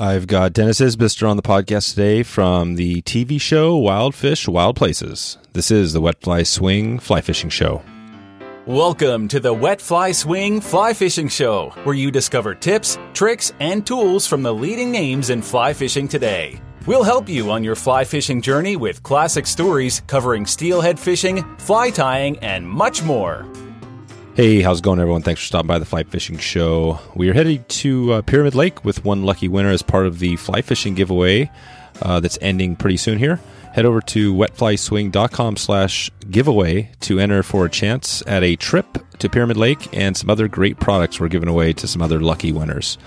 I've got Denis Isbister on the podcast today from the TV show Wild Fish, Wild Places. This is the Wet Fly Swing Fly Fishing Show. Welcome to the Wet Fly Swing Fly Fishing Show, where you discover tips, tricks, and tools from the leading names in fly fishing today. We'll help you on your fly fishing journey with classic stories covering steelhead fishing, fly tying, and much more. Hey, how's it going, everyone? Thanks for stopping by the Fly Fishing Show. We are headed to uh, Pyramid Lake with one lucky winner as part of the fly fishing giveaway uh, that's ending pretty soon here. Head over to wetflyswing.com slash giveaway to enter for a chance at a trip to Pyramid Lake and some other great products we're giving away to some other lucky winners.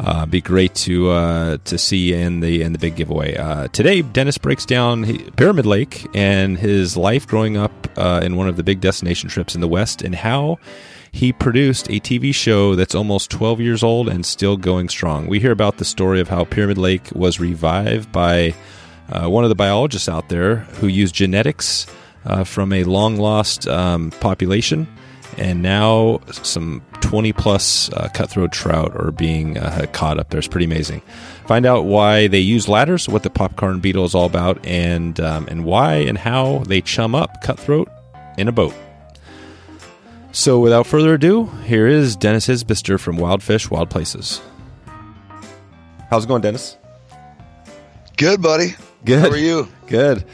Uh, be great to uh, to see in the in the big giveaway. Uh, today, Denis breaks down Pyramid Lake and his life growing up uh, in one of the big destination trips in the West, and how he produced a TV show that's almost 12 years old and still going strong. We hear about the story of how Pyramid Lake was revived by uh, one of the biologists out there who used genetics uh, from a long lost um, population and now some 20 plus uh, cutthroat trout are being uh, caught up there. It's pretty amazing. Find out why they use ladders, what the popcorn beetle is all about, and um, and why and how they chum up cutthroat in a boat. So, without further ado, here is Denis Isbister from Wild Fish, Wild Places. How's it going, Denis? Good, buddy. Good. How are you? Good.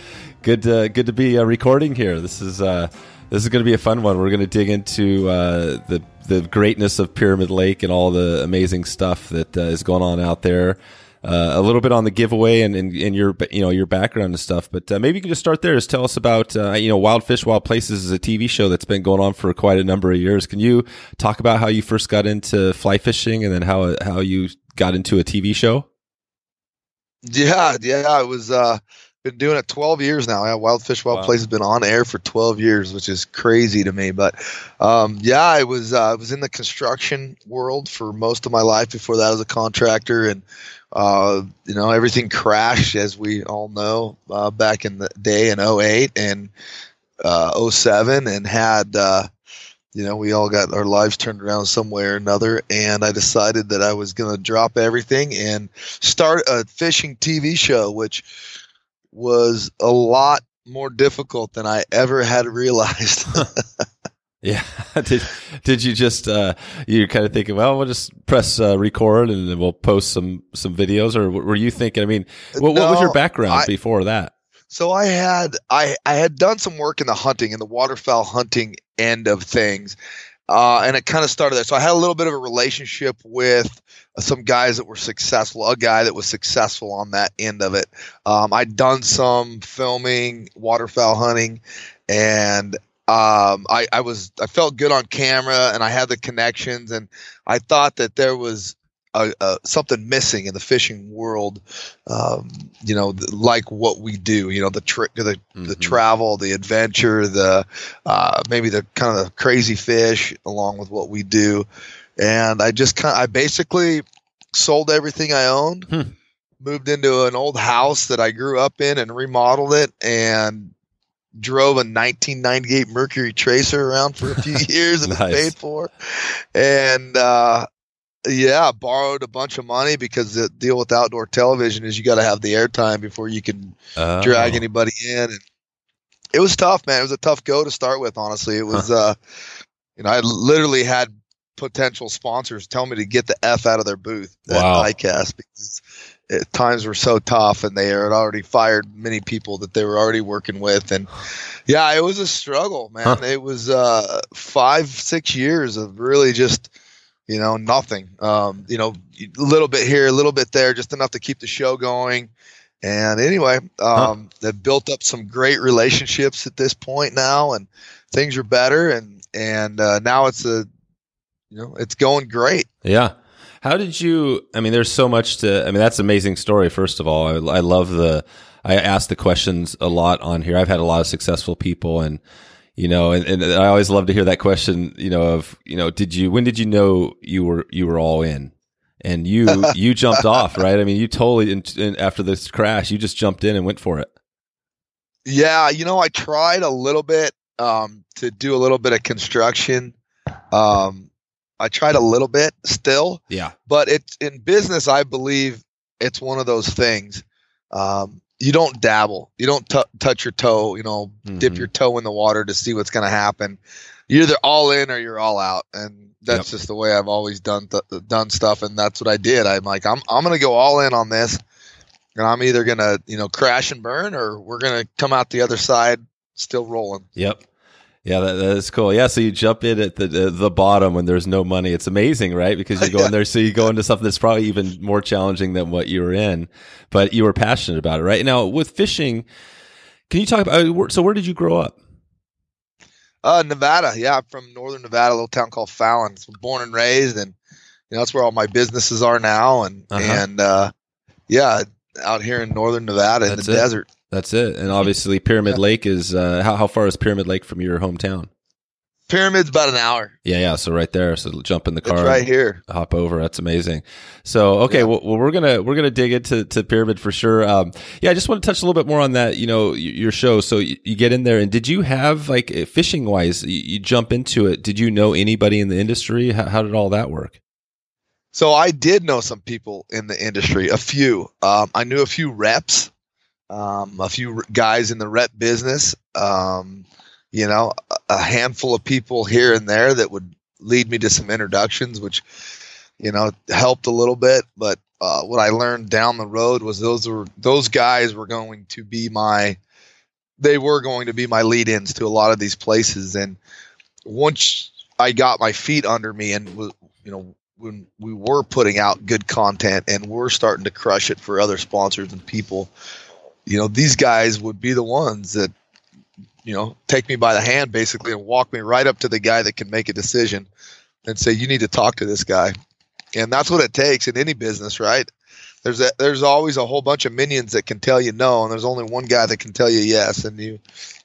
Good. Uh, good to be uh, recording here. This is uh, this is going to be a fun one. We're going to dig into uh, the the greatness of Pyramid Lake and all the amazing stuff that uh, is going on out there. Uh, a little bit on the giveaway and, and, and, your you know your background and stuff, but uh, maybe you can just start there. Just tell us about uh, you know Wild Fish, Wild Places is a TV show that's been going on for quite a number of years. Can you talk about how you first got into fly fishing and then how how you got into a TV show? Yeah, yeah, it was uh, been doing it 12 years now. Yeah, Wild Fish Wild wow. Place has been on air for 12 years, which is crazy to me. But um, yeah, I was uh, I was in the construction world for most of my life. Before that, as a contractor, and uh, you know everything crashed, as we all know, uh, back in the day in 08 and uh, 07, and had. Uh, you know, we all got our lives turned around some way or another, and I decided that I was going to drop everything and start a fishing TV show, which was a lot more difficult than I ever had realized. yeah. did, did you just, uh, you kind of thinking, well, we'll just press uh, record and then we'll post some, some videos or were you thinking, I mean, what, no, what was your background I, before that? So I had, I, I had done some work in the hunting in the waterfowl hunting end of things. Uh, and it kind of started there. So I had a little bit of a relationship with some guys that were successful, a guy that was successful on that end of it. Um, I'd done some filming, waterfowl hunting, and um, I, I was I felt good on camera, and I had the connections, and I thought that there was a, a, something missing in the fishing world, um, you know, like what we do. You know, the trick, the mm-hmm. the travel, the adventure, the uh, maybe the kind of the crazy fish, along with what we do. And I just kind, I basically sold everything I owned, hmm. moved into an old house that I grew up in, and remodeled it, and drove a 1998 Mercury Tracer around for a few years and nice. paid for. And uh, yeah, borrowed a bunch of money because the deal with outdoor television is you got to have the airtime before you can oh. drag anybody in. And it was tough, man. It was a tough go to start with. Honestly, it was. Huh. Uh, you know, I literally had potential sponsors tell me to get the f out of their booth wow. at ICAST because it, times were so tough, and they had already fired many people that they were already working with, and yeah, it was a struggle, man. Huh. It was uh, five, six years of really just you know, nothing. Um, you know, a little bit here, a little bit there, just enough to keep the show going. And anyway, um, huh. they've built up some great relationships at this point now, and things are better. And and uh, now it's a, you know, it's going great. Yeah. How did you? I mean, there's so much to. I mean, that's an amazing story. First of all, I, I love the. I ask the questions a lot on here. I've had a lot of successful people, and you know, and, and I always love to hear that question, you know, of, you know, did you, when did you know you were, you were all in? And you, you jumped off, right? I mean, you totally, in, in, after this crash, you just jumped in and went for it. Yeah. You know, I tried a little bit, um, to do a little bit of construction. Um, I tried a little bit still. Yeah. But it's in business, I believe it's one of those things. Um, you don't dabble. You don't t- touch your toe. You know, mm-hmm. dip your toe in the water to see what's going to happen. You're either all in or you're all out, and that's yep. just the way I've always done th- done stuff, and that's what I did. I'm like, I'm I'm going to go all in on this, and I'm either going to you know crash and burn, or we're going to come out the other side still rolling. Yep. Yeah, that, that is cool. Yeah, so you jump in at the, the, bottom when there's no money. It's amazing, right? Because you go yeah. in there, so you go into something that's probably even more challenging than what you were in, but you were passionate about it, right? Now with fishing, can you talk about? Uh, so where did you grow up? Uh, Nevada. Yeah, I'm from northern Nevada, a little town called Fallon. So born and raised, and you know that's where all my businesses are now. And uh-huh. and uh, yeah, out here in northern Nevada that's in the it. desert. That's it. And obviously, Pyramid yeah. Lake is uh, how how far is Pyramid Lake from your hometown? Pyramid's about an hour. Yeah, yeah. So right there. So jump in the car, it's right here. Hop over. That's amazing. So okay, yeah. well, well, we're gonna we're gonna dig into to Pyramid for sure. Um, yeah, I just want to touch a little bit more on that. You know, your show. So you, you get in there, and did you have like eh, fishing wise? You, you, jump into it. Did you know anybody in the industry? How, how, did all that work? So I did know some people in the industry. A few. Um, I knew a few reps um, a few guys in the rep business, um, you know, a handful of people here and there that would lead me to some introductions, which, you know, helped a little bit. But uh, what I learned down the road was those were those guys were going to be my, they were going to be my lead-ins to a lot of these places. And once I got my feet under me and you know when we were putting out good content and we're starting to crush it for other sponsors and people you know, these guys would be the ones that, you know, take me by the hand basically and walk me right up to the guy that can make a decision and say, you need to talk to this guy. And that's what it takes in any business, right? There's a, there's always a whole bunch of minions that can tell you no, and there's only one guy that can tell you yes, and you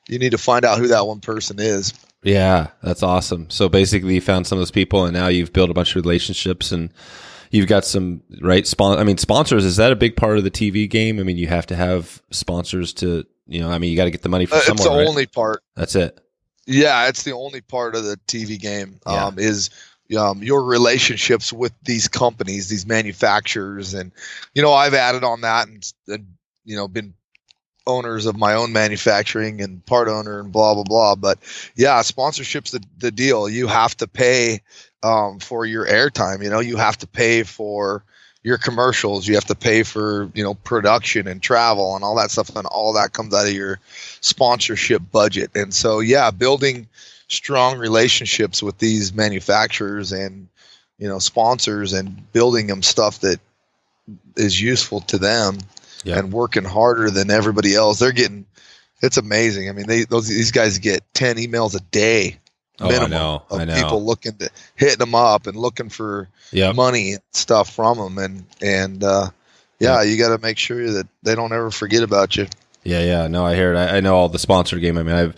you need to find out who that one person is. Yeah, that's awesome. So basically, you found some of those people, and now you've built a bunch of relationships and you've got some right spon- I mean sponsors is that a big part of the TV game? I mean you have to have sponsors to you know I mean you got to get the money from uh, someone. It's the right? only part. That's it. Yeah, it's the only part of the TV game yeah. um, is um, your relationships with these companies, these manufacturers, and you know I've added on that and, and you know been owners of my own manufacturing and part owner and blah blah blah. But yeah, sponsorship's the the deal. You have to pay um, for your airtime. You know, you have to pay for your commercials. You have to pay for you know production and travel and all that stuff, and all that comes out of your sponsorship budget. And so, yeah, building strong relationships with these manufacturers and you know sponsors and building them stuff that is useful to them yeah. and working harder than everybody else. They're getting it's amazing. I mean, they those these guys get ten emails a day minimum oh, I know, of I know. people looking to hitting them up and looking for yep. money and stuff from them, and and uh, yeah, yep. you got to make sure that they don't ever forget about you. Yeah, yeah, no, I hear it. I, I know all the sponsored game. I mean, I've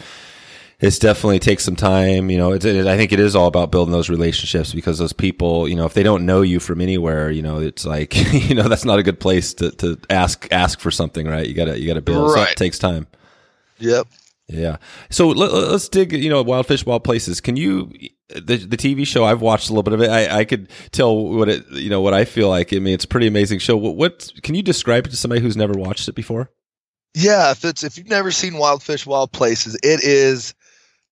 it's definitely takes some time. You know, it, it, I think it is all about building those relationships because those people, you know, if they don't know you from anywhere, you know, it's like, you know, that's not a good place to, to ask, ask for something, right? You gotta, you gotta build. Right. So it takes time. Yep. Yeah. So let, us dig, you know, Wild Fish, Wild Places. Can you, the, the TV show, I've watched a little bit of it. I, I could tell what it, you know, what I feel like. I mean, it's a pretty amazing show. What, what, can you describe it to somebody who's never watched it before? Yeah. If it's, if you've never seen Wild Fish, Wild Places, it is,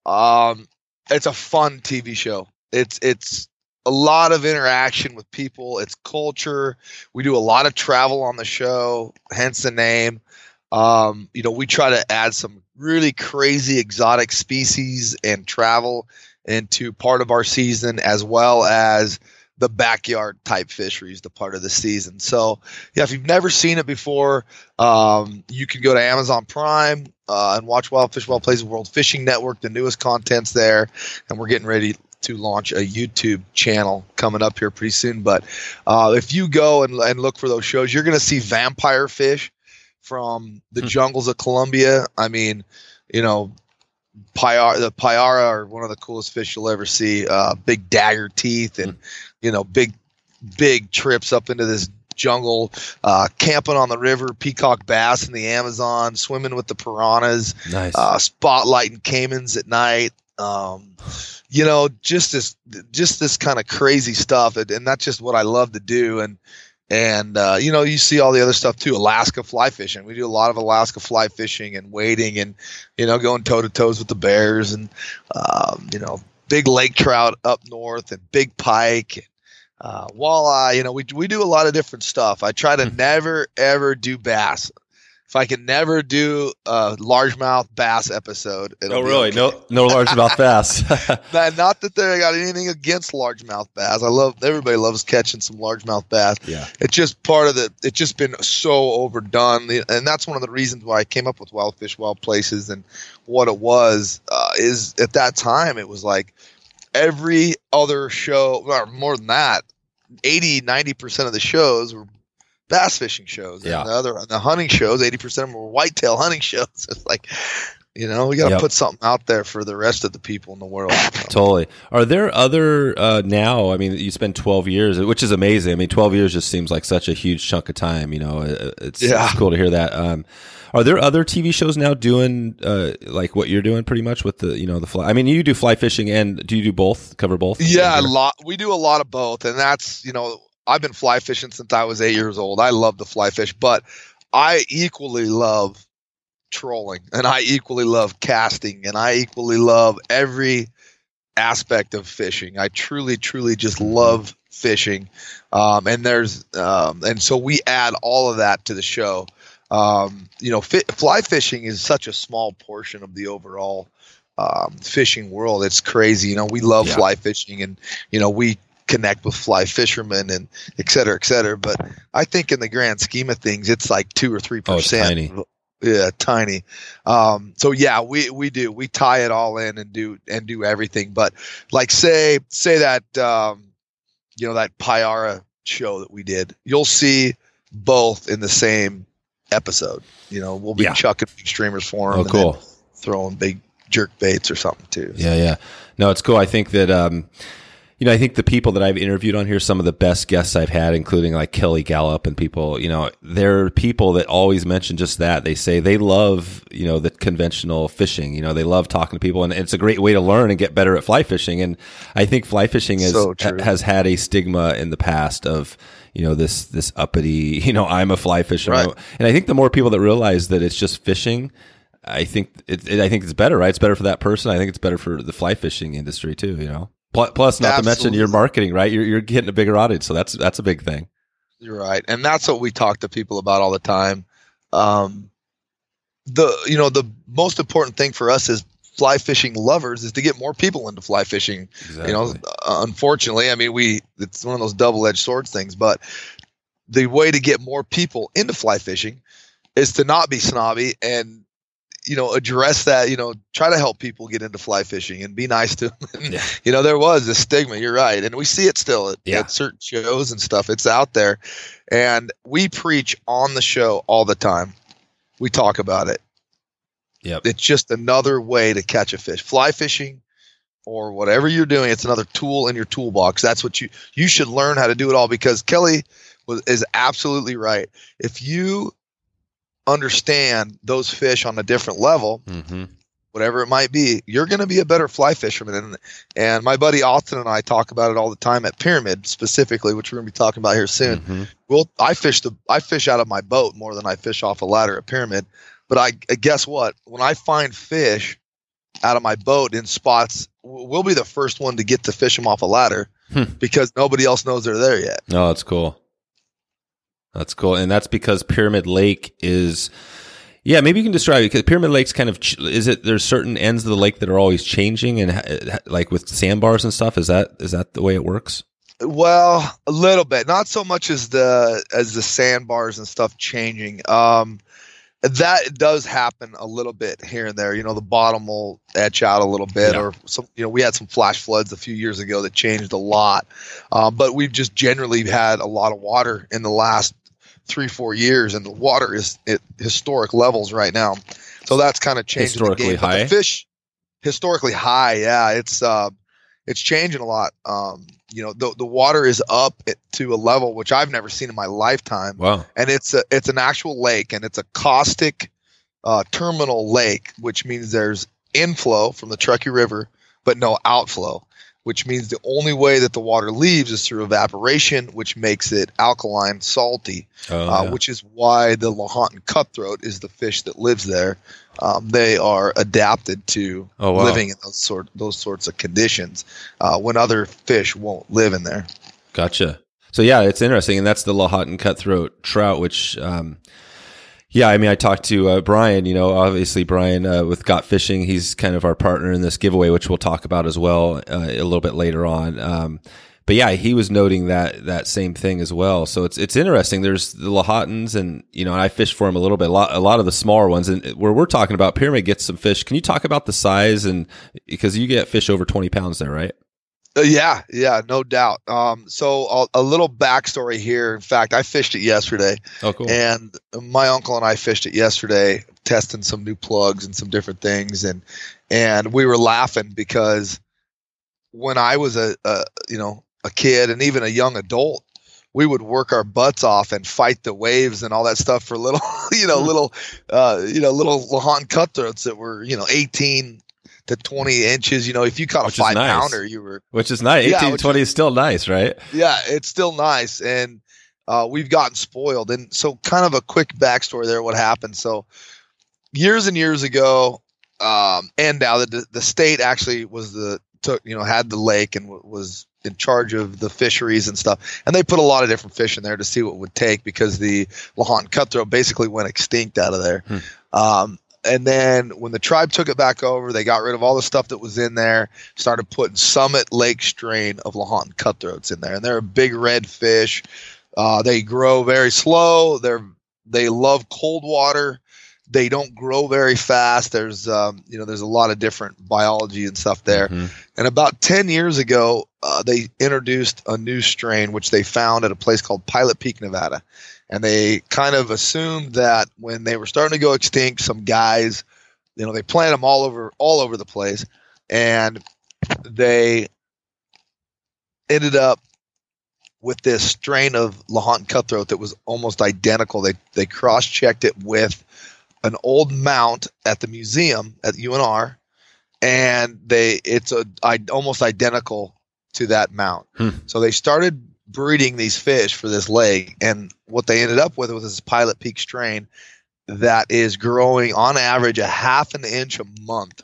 um, it's a fun TV show. It's, it's, a lot of interaction with people. It's culture. We do a lot of travel on the show, hence the name. Um, you know, we try to add some really crazy exotic species and travel into part of our season as well as the backyard type fisheries, the part of the season. So, yeah, if you've never seen it before, um, you can go to Amazon Prime uh, and watch Wild Fish Wild Places World Fishing Network. The newest content's there, and we're getting ready to launch a YouTube channel coming up here pretty soon. But uh, if you go and, and look for those shows, you're going to see vampire fish from the hmm. jungles of Colombia. I mean, you know, Payara, the Payara are one of the coolest fish you'll ever see. Uh, big dagger teeth and, hmm. you know, big, big trips up into this jungle, uh, camping on the river, peacock bass in the Amazon, swimming with the piranhas, nice. uh, spotlighting caimans at night. Um, you know, just this, just this kind of crazy stuff, and, and that's just what I love to do. And and uh, you know you see all the other stuff too. Alaska fly fishing. We do a lot of Alaska fly fishing and wading, and you know going toe to toes with the bears, and um, you know big lake trout up north, and big pike, uh, walleye. You know we we do a lot of different stuff. I try to Hmm. never ever do bass. If I can never do a largemouth bass episode, it'll Oh, really? okay. No, no largemouth bass. Not, that they got anything against largemouth bass. I love everybody loves catching some largemouth bass. yeah. It's just part of the. It's just been so overdone, and that's one of the reasons why I came up with Wild Fish, Wild Places, and what it was uh, is at that time it was like every other show, or more than that, 80, 90 percent of the shows were bass fishing shows. Yeah. And the other the hunting shows, eighty percent of them were whitetail hunting shows. It's like, you know, we got to Yep. put something out there for the rest of the people in the world. Totally. Are there other uh, now? I mean, you spent twelve years, which is amazing. I mean, twelve years just seems like such a huge chunk of time. You know, Uh, it's, Yeah. it's cool to hear that. Um, are there other TV shows now doing uh, like what you're doing, pretty much with the you know the fly? I mean, you do fly fishing, and do you do both? Cover both? Yeah, a lot. We do a lot of both, and that's you know I've been fly fishing since I was eight years old. I love to fly fish, but I equally love trolling, and I equally love casting, and I equally love every aspect of fishing. I truly, truly just love fishing, um, and there's um, and so we add all of that to the show. Um, you know, fi- fly fishing is such a small portion of the overall um, fishing world. It's crazy. You know, we love Yeah. fly fishing, and you know we connect with fly fishermen and et cetera, et cetera. But I think in the grand scheme of things, it's like two or three Oh, percent. tiny. Yeah, tiny. Um, so yeah, we we do we tie it all in and do and do everything. But like say say that um, you know that Payara show that we did, you'll see both in the same episode. You know, we'll be Yeah. chucking big streamers for them. Oh, cool. throwing big jerk baits or something too. Yeah, yeah. No, it's cool. I think that um, you know, I think the people that I've interviewed on here, some of the best guests I've had, including like Kelly Galloup and people, you know, they're people that always mention just that. They say they love, you know, the conventional fishing. You know, they love talking to people, and it's a great way to learn and get better at fly fishing. And I think fly fishing is, So has had a stigma in the past of you know this this uppity you know i'm a fly fisher Right. and i think the more people that realize that it's just fishing i think it, it, i think it's better right it's better for that person i think it's better for the fly fishing industry too you know plus not to mention your marketing right? You're, you're getting a bigger audience so that's that's a big thing. You're right, and that's what we talk to people about all the time. Um, the you know the most important thing for us as fly fishing lovers is to get more people into fly fishing. You know, uh, unfortunately, I mean we it's one of those double edged swords things, but the way to get more people into fly fishing is to not be snobby and you know address that you know try to help people get into fly fishing and be nice to them Yeah. you know there was a stigma you're right and we see it still at, Yeah. at certain shows and stuff it's out there and we preach on the show all the time we talk about it Yep. it's just another way to catch a fish fly fishing or whatever you're doing it's another tool in your toolbox that's what you you should learn how to do it all because kelly was is absolutely right if you understand those fish on a different level hmm whatever it might be, you're going to be a better fly fisherman. And, and my buddy Austin and I talk about it all the time at Pyramid specifically, which we're going to be talking about here soon. hmm Well, I fish the I fish out of my boat more than I fish off a ladder at Pyramid. But I guess what? When I find fish out of my boat in spots, we'll be the first one to get to fish them off a ladder Hmm. because nobody else knows they're there yet. no that's cool that's cool and that's because pyramid lake is yeah maybe you can describe it because pyramid lake's kind of is it there's certain ends of the lake that are always changing and like with sandbars and stuff is that is that the way it works Well, a little bit, not so much as the as the sandbars and stuff changing. Um, that does happen a little bit here and there. You know, the bottom will etch out a little bit, Yeah. or some. You know, we had some flash floods a few years ago that changed a lot, um, but we've just generally had a lot of water in the last three four years, and the water is at historic levels right now. So that's kind of changing Historically the game. But high? the fish historically high, yeah, it's uh, it's changing a lot. Um, you know, the the water is up at, to a level which I've never seen in my lifetime, wow and it's a it's an actual lake, and it's a caustic uh, terminal lake, which means there's inflow from the Truckee River, but no outflow, which means the only way that the water leaves is through evaporation, which makes it alkaline, salty, Oh, uh, yeah. which is why the Lahontan cutthroat is the fish that lives there. Um, they are adapted to Oh, wow. living in those sort those sorts of conditions uh, when other fish won't live in there. Gotcha. So yeah, it's interesting, and that's the Lahontan cutthroat trout, which, um, yeah, I mean, I talked to uh, Brian. You know, obviously Brian uh, with Got Fishing, he's kind of our partner in this giveaway, which we'll talk about as well uh, a little bit later on. Um, but yeah, he was noting that that same thing as well. So it's it's interesting. There's the Lahontans, and you know, I fished for him a little bit. A lot, a lot of the smaller ones, and where we're talking about, Pyramid gets some fish. Can you talk about the size and because you get fish over twenty pounds there, right? Uh, yeah, yeah, no doubt. Um, so a, a little backstory here. In fact, I fished it yesterday. Oh, cool. And my uncle and I fished it yesterday, testing some new plugs and some different things, and and we were laughing because when I was a, a you know a kid and even a young adult, we would work our butts off and fight the waves and all that stuff for little you know little uh, you know little Lahontan cutthroats that were you know eighteen to twenty inches. You know, if you caught Which a five nice. pounder, you were Which is nice. Yeah, 18, which 20 is still nice, right? yeah, it's still nice, and uh, we've gotten spoiled. And so, kind of a quick backstory there. What happened? So, years and years ago, um, and now the the state actually was the took you know had the lake and w- was in charge of the fisheries and stuff, and they put a lot of different fish in there to see what would take because the Lahontan cutthroat basically went extinct out of there. Hmm. Um, and then when the tribe took it back over, they got rid of all the stuff that was in there, started putting Summit Lake strain of Lahontan cutthroats in there, and they're a big red fish. Uh, they grow very slow. They're they love cold water. They don't grow very fast. There's um, you know there's a lot of different biology and stuff there. Mhm. And about 10 years ago, uh, they introduced a new strain, which they found at a place called Pilot Peak, Nevada. And they kind of assumed that when they were starting to go extinct, some guys, you know, they planted them all over, all over the place. And they ended up with this strain of Lahontan cutthroat that was almost identical. They, they cross checked it with an old mount at the museum at UNR and they it's a I, almost identical to that mount. Hmm. So they started breeding these fish for this lake, and what they ended up with was this Pilot Peak strain that is growing on average a half an inch a month,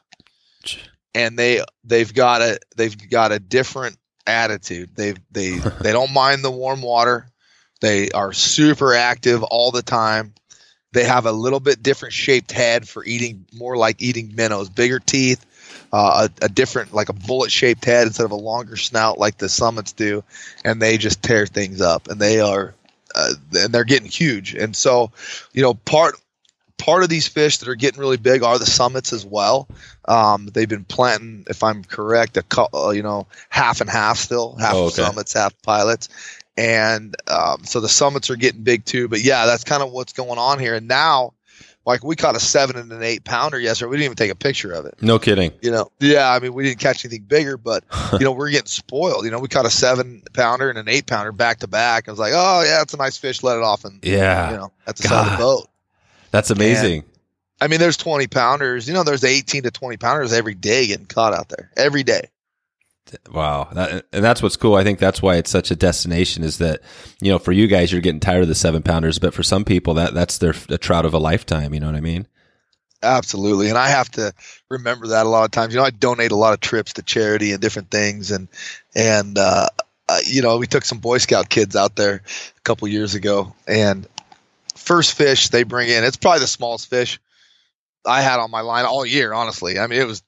and they they've got a they've got a different attitude. They they they don't mind the warm water. They are super active all the time. They have a little bit different shaped head for eating, more like eating minnows, bigger teeth, uh, a, a different, like a bullet shaped head instead of a longer snout like the summits do. And they just tear things up and they are, uh, and they're getting huge. And so, you know, part, part of these fish that are getting really big are the summits as well. Um, they've been planting, if I'm correct, a cou- uh, you know half and half still, half Oh, okay. summits, half pilots, and um, so the summits are getting big too. But yeah, that's kind of what's going on here. And now, like we caught a seven and an eight pounder yesterday. We didn't even take a picture of it. No kidding. You know, yeah, I mean we didn't catch anything bigger, but you know we're getting spoiled. You know, we caught a seven pounder and an eight pounder back to back. I was like, oh yeah, it's a nice fish. Let it off and Yeah. you know at the side of the boat. That's amazing. I mean, there's 20 pounders. You know, there's 18 to 20 pounders every day getting caught out there every day. Wow. That, and that's what's cool. I think that's why it's such a destination is that, you know, for you guys, you're getting tired of the seven pounders, but for some people that that's their trout of a lifetime. You know what I mean? Absolutely. And I have to remember that a lot of times. You know, I donate a lot of trips to charity and different things. And, and, uh, uh, you know, we took some Boy Scout kids out there a couple years ago. And first fish they bring in, it's probably the smallest fish I had on my line all year, honestly. I mean, it was,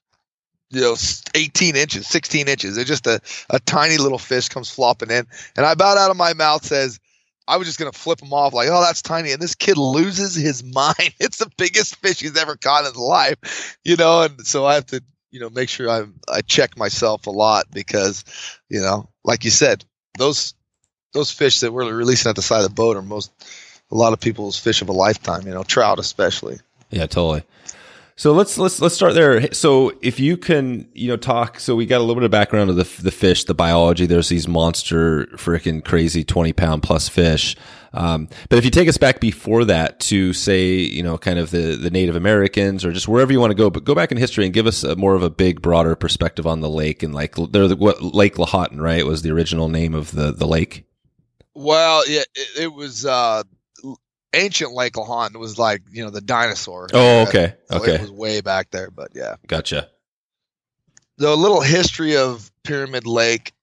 you know, 18 inches, 16 inches. It's just a, a tiny little fish comes flopping in. And I about out of my mouth says, I was just gonna flip him off like, oh, that's tiny, and this kid loses his mind. It's the biggest fish he's ever caught in his life, you know. And so I have to, you know, make sure I I check myself a lot because, you know, like you said, those those fish that we're releasing at the side of the boat are most a lot of people's fish of a lifetime. You know, trout especially. Yeah, totally. So let's let's let's start there. So if you can, you know, talk. So we got a little bit of background of the the fish, the biology. There's these monster, freaking crazy twenty pound plus fish. Um, but if you take us back before that to say, you know, kind of the the Native Americans or just wherever you want to go, but go back in history and give us a more of a big, broader perspective on the lake and like there, what Lake Lahontan, right, was the original name of the the lake. Well, yeah, it, it was. uh ancient Lake Lahontan was like you know the dinosaur. Oh, okay, so okay. It was way back there, but yeah. Gotcha. The little history of Pyramid Lake.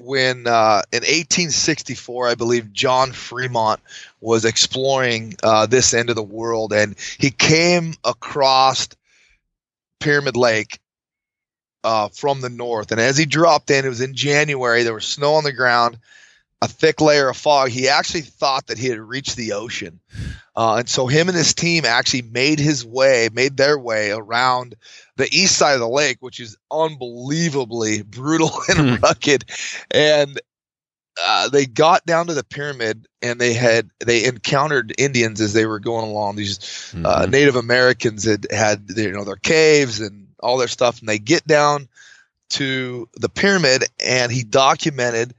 When uh, in 1864, I believe John Fremont was exploring uh, this end of the world, and he came across Pyramid Lake uh, from the north. And as he dropped in, it was in January. There was snow on the ground a thick layer of fog, he actually thought that he had reached the ocean. Uh, and so him and his team actually made his way, made their way around the east side of the lake, which is unbelievably brutal and hmm. rugged. And uh, they got down to the pyramid and they had they encountered Indians as they were going along. These uh, mm-hmm. uh, Native Americans had had you know their caves and all their stuff, and they get down to the pyramid, and he documented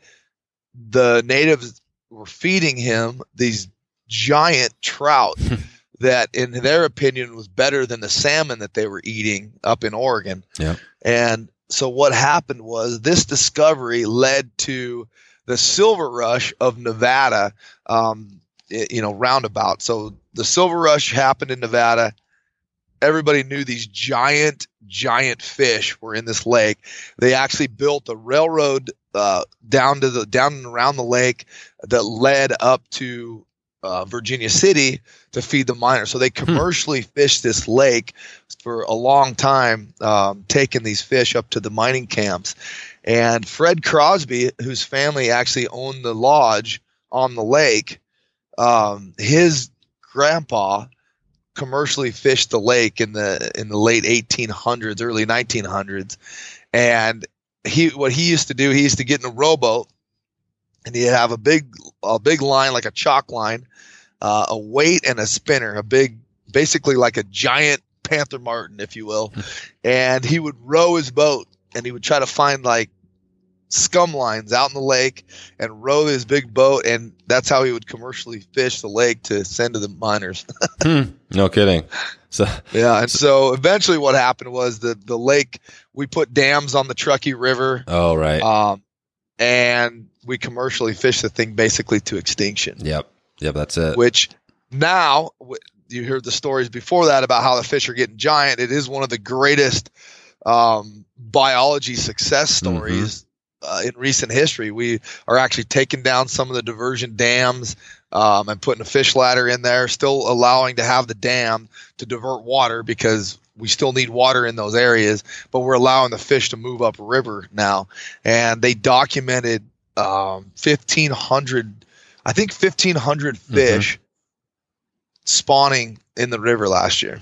the natives were feeding him these giant trout that in their opinion was better than the salmon that they were eating up in Oregon. Yeah. And so what happened was this discovery led to the silver rush of Nevada, um, you know, roundabout. So the silver rush happened in Nevada. Everybody knew these giant, giant fish were in this lake. They actually built a railroad uh, down to the down and around the lake that led up to uh, Virginia City to feed the miners. So they hmm. commercially hmm. fished this lake for a long time, um, taking these fish up to the mining camps. And Fred Crosby, whose family actually owned the lodge on the lake, um, his grandpa commercially fished the lake in the in the late 1800s, early 1900s, and he what he used to do, he used to get in a rowboat and he'd have a big a big line like a chalk line, uh, a weight and a spinner, a big basically like a giant panther martin, if you will, and he would row his boat and he would try to find like scum lines out in the lake and row his big boat. And that's how he would commercially fish the lake to send to the miners. Hmm, no kidding so yeah and so eventually what happened was the the lake we put dams on the truckee river. Oh right. Um, and we commercially fished the thing basically to extinction. Yep. Yep that's it. Which now you heard the stories before that about how the fish are getting giant. It is one of the greatest um, biology success mm-hmm. stories mm-hmm uh, in recent history. We are actually taking down some of the diversion dams um, and putting a fish ladder in there, still allowing to have the dam to divert water because we still need water in those areas, but we're allowing the fish to move up river now. And they documented um, 1,500, I think 1,500 mm-hmm. fish mm-hmm. spawning in the river last year.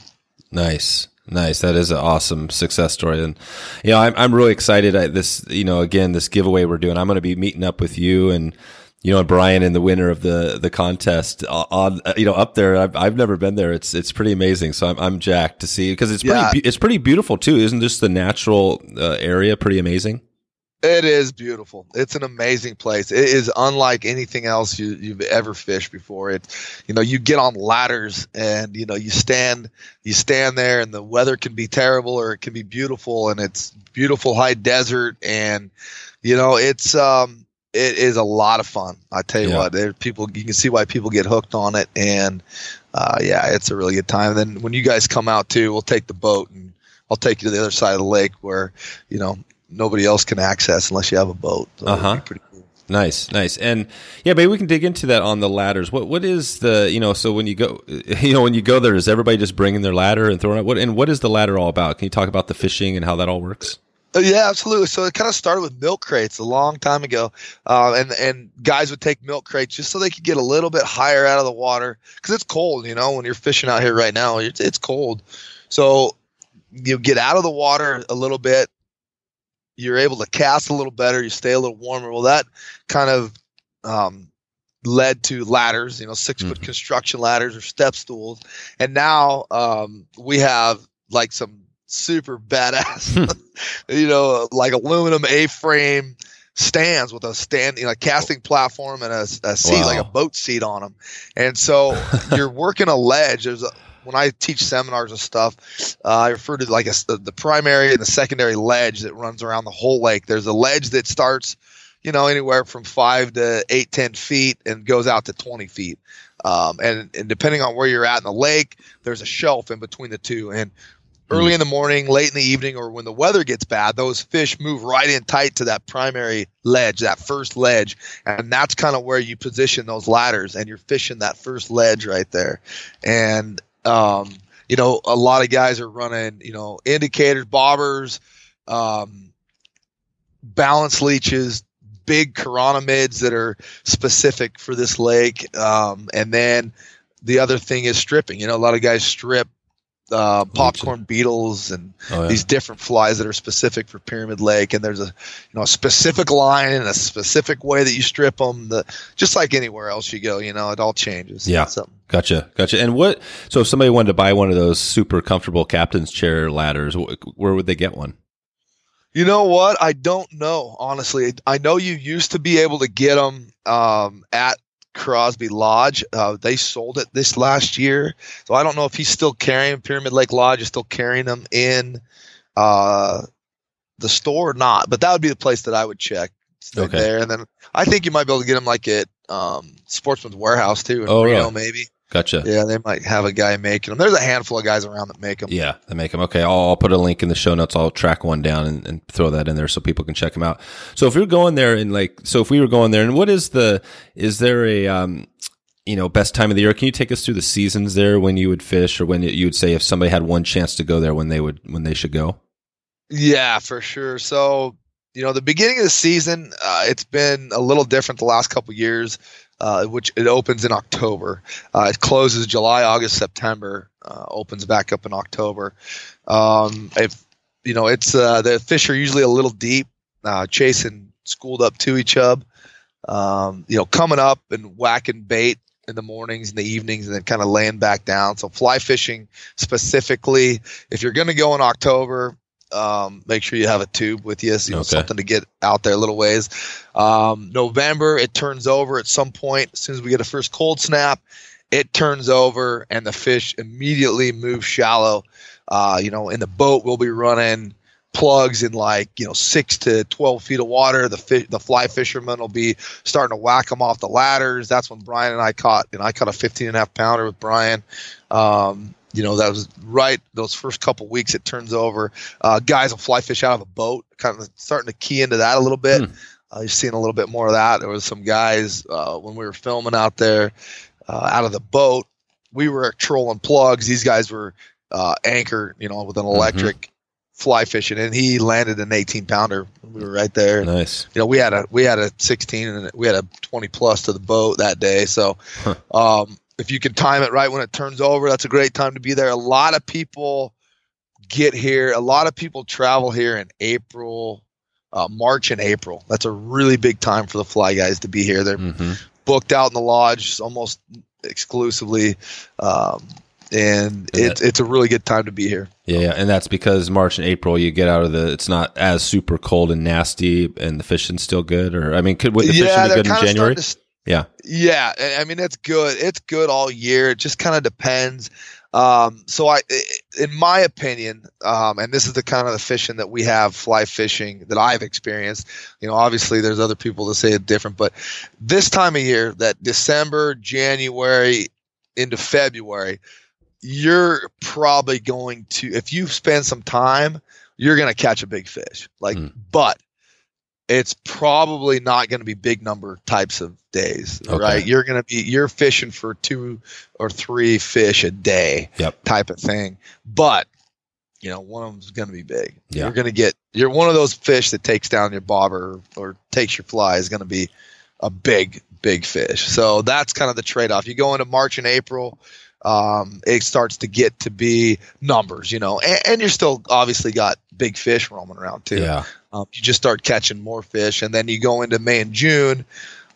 Nice. Nice. That is an awesome success story. And, you know, I'm, I'm really excited at this, you know, again, this giveaway we're doing. I'm going to be meeting up with you and, you know, and Brian and the winner of the, the contest on, you know, up there. I've, I've never been there. It's, it's pretty amazing. So I'm, I'm jacked to see because it's pretty, yeah. it's pretty beautiful too. Isn't just the natural uh, area pretty amazing? It is beautiful. It's an amazing place. It is unlike anything else you, you've ever fished before. It, you know, you get on ladders and you know you stand, you stand there, and the weather can be terrible or it can be beautiful, and it's beautiful high desert, and you know it's um it is a lot of fun. I tell you yeah. what, there people you can see why people get hooked on it, and uh, yeah, it's a really good time. And then when you guys come out too, we'll take the boat and I'll take you to the other side of the lake where you know nobody else can access unless you have a boat. So uh huh. Cool. Nice, nice, and yeah, maybe we can dig into that on the ladders. What what is the you know? So when you go, you know, when you go there, is everybody just bringing their ladder and throwing it? What and what is the ladder all about? Can you talk about the fishing and how that all works? Uh, yeah, absolutely. So it kind of started with milk crates a long time ago, uh, and and guys would take milk crates just so they could get a little bit higher out of the water because it's cold. You know, when you're fishing out here right now, it's, it's cold. So you get out of the water a little bit, you're able to cast a little better, you stay a little warmer. Well, that kind of um, led to ladders, you know, 6 foot mm-hmm. construction ladders or step stools. And now um, we have like some super badass, you know, like aluminum A-frame stands with a stand, you know, casting platform and a, a seat, wow. like a boat seat on them. And so you're working a ledge. There's a, when I teach seminars and stuff, uh, I refer to like a, the primary and the secondary ledge that runs around the whole lake. There's a ledge that starts, you know, anywhere from five to eight, ten feet and goes out to 20 feet. Um, and, and depending on where you're at in the lake, there's a shelf in between the two. And early in the morning, late in the evening, or when the weather gets bad, those fish move right in tight to that primary ledge, that first ledge. And that's kind of where you position those ladders and you're fishing that first ledge right there. And, um, you know, a lot of guys are running, you know, indicators, bobbers, um, balance leeches, big chironomids that are specific for this lake. Um, and then the other thing is stripping. You know, a lot of guys strip uh, popcorn beetles and oh, yeah. these different flies that are specific for Pyramid Lake. And there's a you know a specific line and a specific way that you strip them. The, just like anywhere else you go, you know, it all changes. Yeah, gotcha, gotcha. And what? So if somebody wanted to buy one of those super comfortable captain's chair ladders, where would they get one? You know what? I don't know. Honestly, I know you used to be able to get them um, at Crosby Lodge. Uh, they sold it this last year, so I don't know if he's still carrying Pyramid Lake Lodge is still carrying them in uh, the store or not. But that would be the place that I would check okay. there. And then I think you might be able to get them like at um, Sportsman's Warehouse too in oh, Reno, really? maybe. Gotcha. Yeah, they might have a guy making them. There's a handful of guys around that make them. Yeah, they make them. Okay, I'll, I'll put a link in the show notes. I'll track one down and, and, throw that in there so people can check them out. So if you're going there and like, so if we were going there, and what is the, is there a, um, you know, best time of the year? Can you take us through the seasons there when you would fish, or when you would say if somebody had one chance to go there, when they would, when they should go? Yeah, for sure. So you know, the beginning of the season, uh, it's been a little different the last couple years uh, which it opens in October. Uh, it closes July, August, September. Uh, opens back up in October. Um, if you know, it's uh, the fish are usually a little deep, uh, chasing schooled up tui chub. Um, you know, coming up and whacking bait in the mornings and the evenings and then kind of laying back down. So fly fishing specifically, if you're going to go in October, um, make sure you have a tube with you, so you know, something to get out there a little ways. Um, November, it turns over at some point. As soon as we get a first cold snap, it turns over and the fish immediately move shallow. Uh, you know, in the boat, we'll be running plugs in like you know six to twelve feet of water. The fish, the fly fishermen will be starting to whack them off the ladders. That's when Brian and I caught, and I caught a 15 and a half pounder with Brian. Um, you know that was right those first couple weeks it turns over uh, guys will fly fish out of a boat kind of starting to key into that a little bit hmm. uh, you're seeing a little bit more of that there was some guys uh, when we were filming out there uh, out of the boat we were trolling plugs these guys were uh, anchored you know with an mm-hmm. electric mm-hmm. fly fishing and he landed an 18 pounder we were right there nice you know we had a we had a 16 and we had a 20 plus to the boat that day so huh. um, if you can time it right when it turns over, that's a great time to be there. A lot of people get here. A lot of people travel here in April, uh, March and April. That's a really big time for the fly guys to be here. They're mm-hmm. booked out in the lodge almost exclusively. Um, and it's it's a really good time to be here. Yeah, and that's because March and April you get out of the it's not as super cold and nasty, and the fishing's still good. Or I mean, could would the fishing be good in January? To, yeah. Yeah. I mean, it's good. It's good all year. It just kind of depends. Um, so I, in my opinion, um, and this is the kind of the fishing that we have fly fishing that I've experienced. You know, obviously there's other people that say it different, but this time of year, that December, January into February, you're probably going to, if you spend some time, you're going to catch a big fish. Like, mm. but it's probably not going to be big number types of days, okay. right? You're going to be you're fishing for two or three fish a day, yep. type of thing. But you know, one of them's going to be big. Yeah. You're going to get you're one of those fish that takes down your bobber or, takes your fly is going to be a big big fish. So that's kind of the trade off. You go into March and April, um, it starts to get to be numbers, you know, and, and, you're still obviously got big fish roaming around too. Yeah. Um, you just start catching more fish, and then you go into May and June.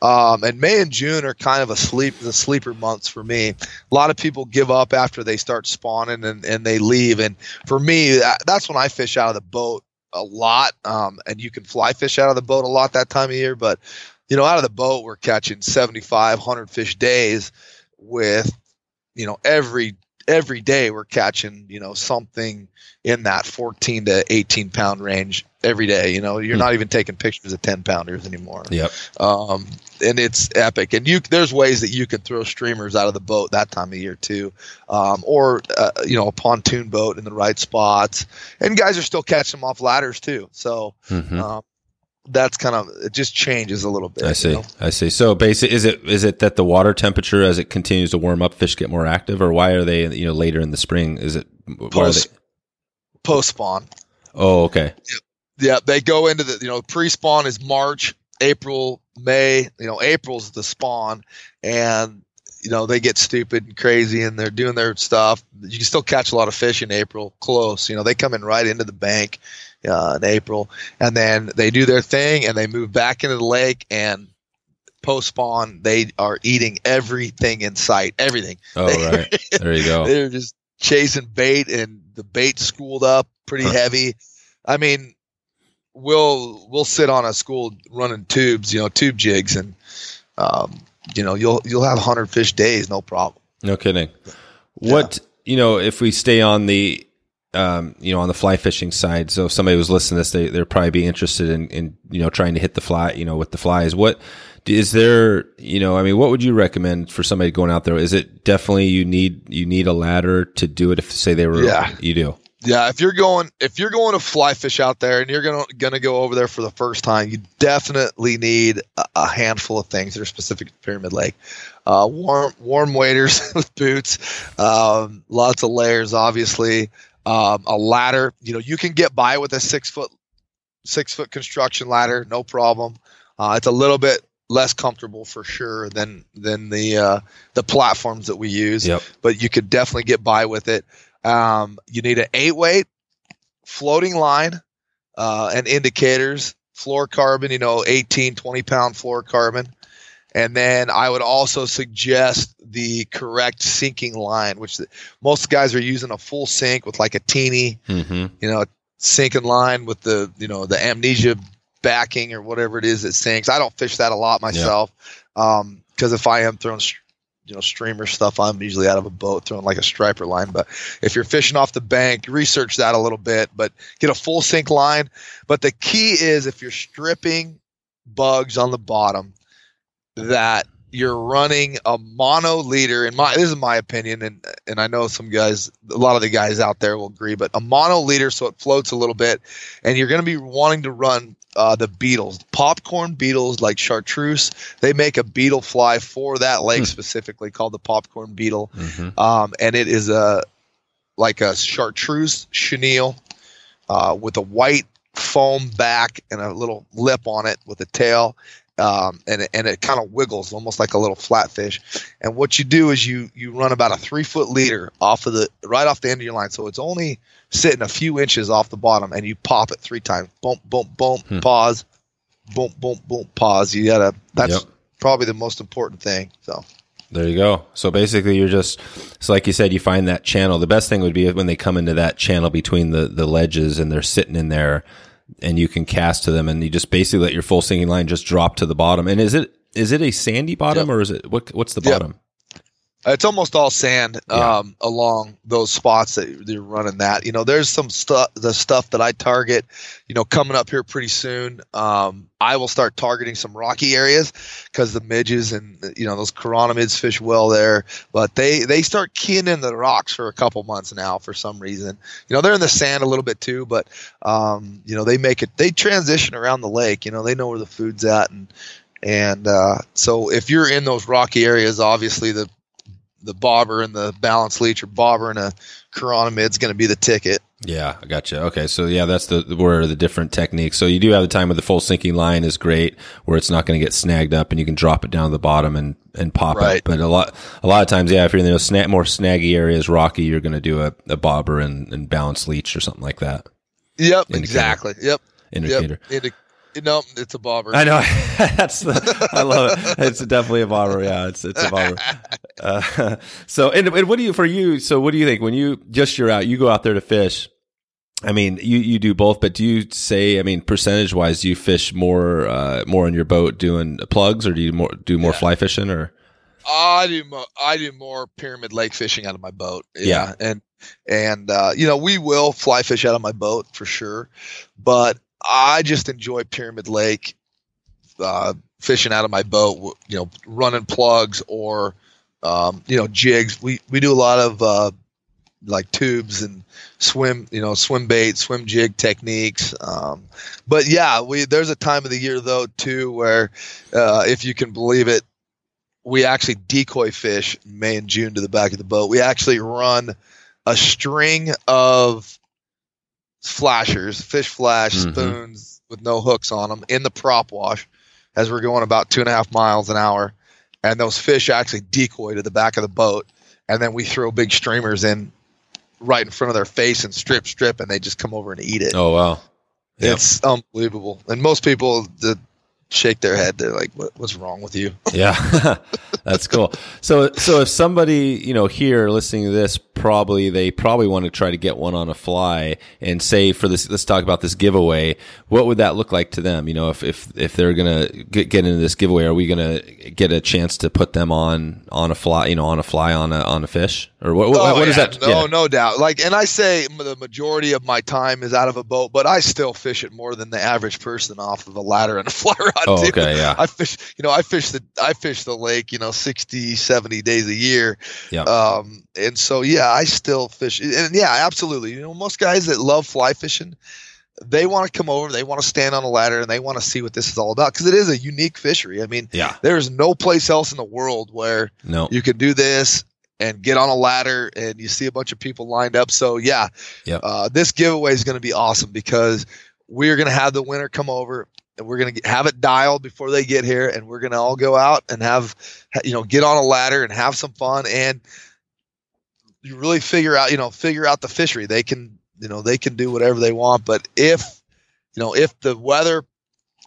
Um, and May and June are kind of a sleep the sleeper months for me. A lot of people give up after they start spawning and, and they leave. And for me, that, that's when I fish out of the boat a lot. Um, and you can fly fish out of the boat a lot that time of year. But you know, out of the boat, we're catching 75, 100 fish days with you know every every day we're catching you know something in that 14 to 18 pound range every day you know you're Hmm. not even taking pictures of 10 pounders anymore Yep. um, and it's epic and you there's ways that you can throw streamers out of the boat that time of year too um, or uh, you know a pontoon boat in the right spots and guys are still catching them off ladders too so hmm um, that's kind of it just changes a little bit I you see. know? I see. So basic is it is it that the water temperature as it continues to warm up, fish get more active, or why are they you know later in the spring? Is it post post spawn Oh, okay. Yeah, they go into the you know pre-spawn is March, April, May. You know, April's the spawn, and you know they get stupid and crazy, and they're doing their stuff. You can still catch a lot of fish in April, close. You know, they come in right into the bank uh, in April, and then they do their thing, and they move back into the lake, and post spawn they are eating everything in sight, everything. Oh, right. There you go. They're just chasing bait, and the bait schooled up pretty Huh. heavy. I mean, we'll we'll sit on a school running tubes, you know, tube jigs, and um, you know, you'll you'll have hundred fish days, no problem. No kidding. What you know, if we stay on the um, you know, on the fly fishing side, so if somebody was listening to this, they they'd probably be interested in, in you know trying to hit the fly, you know, with the flies. What is there? You know, I mean, what would you recommend for somebody going out there? Is it definitely you need you need a ladder to do it? If say they were, Yeah. you do. Yeah, if you're going if you're going to fly fish out there and you're gonna gonna go over there for the first time, you definitely need a, a handful of things that are specific to Pyramid Lake. Uh, warm warm waders with boots, um, lots of layers, obviously. Um, a ladder. You know, you can get by with a six foot six foot construction ladder, no problem. Uh, it's a little bit less comfortable for sure than than the uh, the platforms that we use Yep. but you could definitely get by with it. Um, you need an eight weight floating line uh, and indicators, fluorocarbon, you know, 18, 20 pound fluorocarbon. And then I would also suggest the correct sinking line, which the, most guys are using a full sink with like a teeny, hmm you know, sinking line with the, you know, the amnesia backing or whatever it is that sinks. I don't fish that a lot myself. Um, cause if I am throwing, you know, streamer stuff, I'm usually out of a boat throwing like a striper line. But if you're fishing off the bank, research that a little bit, but get a full sink line. But the key is if you're stripping bugs on the bottom, that you're running a mono leader. In my this is my opinion, and and I know some guys, a lot of the guys out there will agree, but a mono leader so it floats a little bit, and you're going to be wanting to run uh, the beetles, popcorn beetles like chartreuse. They make a beetle fly for that lake Hmm. specifically called the popcorn beetle, hmm um, and it is a like a chartreuse chenille uh, with a white foam back and a little lip on it with a tail. Um, and it, and it kind of wiggles almost like a little flatfish. And what you do is you you run about a three foot leader off of the right off the end of your line, so it's only sitting a few inches off the bottom, and you pop it three times. Boom, boom, boom, Hmm. pause. Boom, boom, boom, pause. You gotta. That's Yep. probably the most important thing. So There you go. So basically, you're just so like you said, you find that channel. The best thing would be when they come into that channel between the the ledges and they're sitting in there, and you can cast to them, and you just basically let your full sinking line just drop to the bottom. And is it is it a sandy bottom Yep. or is it what what's the Yep. It's almost all sand Yeah. um, along those spots that you're running that. You know, there's some stuff, the stuff that I target, you know, coming up here pretty soon. Um, I will start targeting some rocky areas because the midges and, you know, those chironomids fish well there. But they, they start keying in the rocks for a couple months now for some reason. You know, they're in the sand a little bit too, but, um, you know, they make it, they transition around the lake. You know, they know where the food's at. And, and uh, so if you're in those rocky areas, obviously the the bobber and the balance leech or bobber and a chironomid is going to be the ticket. Yeah, I gotcha. Okay, so yeah, that's the where the different techniques. So you do have the time with the full sinking line is great, where it's not going to get snagged up, and you can drop it down to the bottom and and pop Right. it. But a lot a lot of times, yeah, if you're in those sna- more snaggy areas, rocky, you're going to do a, a bobber and, and balance leech or something like that. Yep, Indicator. exactly. Yep, Indicator. yep. Indi- No, it's a bobber. I know. That's the, I love it. It's definitely a bobber. Yeah, it's it's a bobber. Uh, so, and, and what do you for you? So, what do you think when you just you're out? You go out there to fish. I mean, you you do both, but do you say? I mean, percentage wise, do you fish more uh, more on your boat doing plugs, or do you more do more Yeah. fly fishing, or I do mo- I do more pyramid lake fishing out of my boat. Yeah. and and uh, you know we will fly fish out of my boat for sure, but I just enjoy pyramid lake uh, fishing out of my boat. You know, running plugs or um, you know jigs. We we do a lot of uh, like tubes and swim you know swim bait swim jig techniques um, but yeah we there's a time of the year though too where uh, if you can believe it we actually decoy fish May and June to the back of the boat. We actually run a string of flashers, fish flash Mhm. spoons with no hooks on them in the prop wash as we're going about two and a half miles an hour. And those fish actually decoy to the back of the boat. And then we throw big streamers in right in front of their face and strip, strip, and they just come over and eat it. oh wow, Yep. It's unbelievable. And most people that shake their head, they're like, what, what's wrong with you? Yeah, that's cool. So, so if somebody you know here listening to this, probably they probably want to try to get one on a fly, and say for this, let's talk about this giveaway. What would that look like to them? You know, if if if they're gonna get, get into this giveaway, are we gonna get a chance to put them on on a fly? You know, on a fly on a on a fish, or what? what, Oh, what is yeah. that? No, Yeah. no doubt. Like, and I say the majority of my time is out of a boat, but I still fish it more than the average person off of a ladder and a fly rod. Oh, okay, yeah. I fish, you know, I fish the, I fish the lake, you know, 60, 70 days a year. Yeah. Um, and so, yeah, I still fish. And yeah, absolutely. You know, most guys that love fly fishing, they want to come over, they want to stand on a ladder and they want to see what this is all about because it is a unique fishery. I mean, Yeah. there's no place else in the world where No. you can do this and get on a ladder and you see a bunch of people lined up so yeah Yep. uh, this giveaway is going to be awesome because we're going to have the winner come over and we're going to have it dialed before they get here and we're going to all go out and have you know get on a ladder and have some fun and you really figure out you know figure out the fishery they can you know they can do whatever they want but if you know if the weather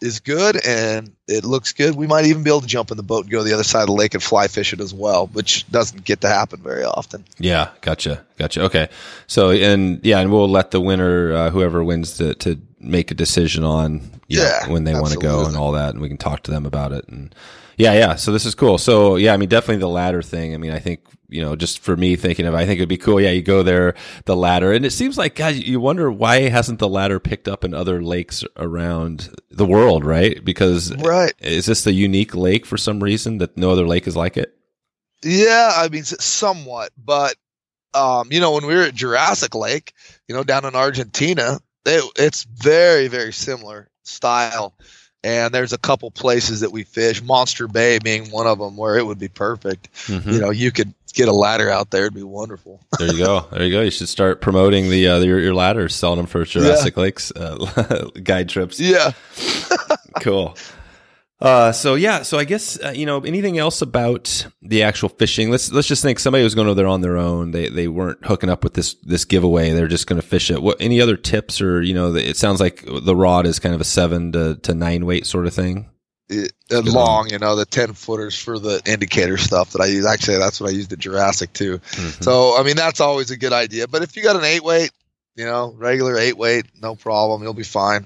is good and it looks good, we might even be able to jump in the boat and go to the other side of the lake and fly fish it as well, which doesn't get to happen very often. Yeah, gotcha, gotcha. Okay, so and yeah, and we'll let the winner, uh, whoever wins, to to make a decision on you know, Yeah, when they want to go and all that, and we can talk to them about it. And yeah, yeah. So this is cool. So yeah, I mean, definitely the ladder thing. I mean, I think you know, just for me thinking of, I think it'd be cool. Yeah, you go there, the ladder, and it seems like God, you wonder why hasn't the ladder picked up in other lakes around the world, right? Because Right. is this the unique lake for some reason that no other lake is like it? Yeah, I mean, somewhat, but um, you know, when we were at Jurassic Lake, you know, down in Argentina, it, it's very, very similar style. And there's a couple places that we fish, Monster Bay being one of them, where it would be perfect. Mhm. You know, you could get a ladder out there; it'd be wonderful. There you go. There you go. You should start promoting the uh, your, your ladders, selling them for Jurassic Lakes uh, guide trips. yeah. Cool. Uh, so yeah, so I guess uh, you know anything else about the actual fishing. Let's let's just think somebody was going over there on their own. They they weren't hooking up with this this giveaway. They're just going to fish it. What any other tips or you know? It sounds like the rod is kind of a seven to, to nine weight sort of thing. it, uh, long, you know, the 10 footers for the indicator stuff that I use. Actually, that's what I used at Jurassic too. Mhm. So, I mean, that's always a good idea. But if you got an eight weight, you know, regular eight weight, no problem. You'll be fine.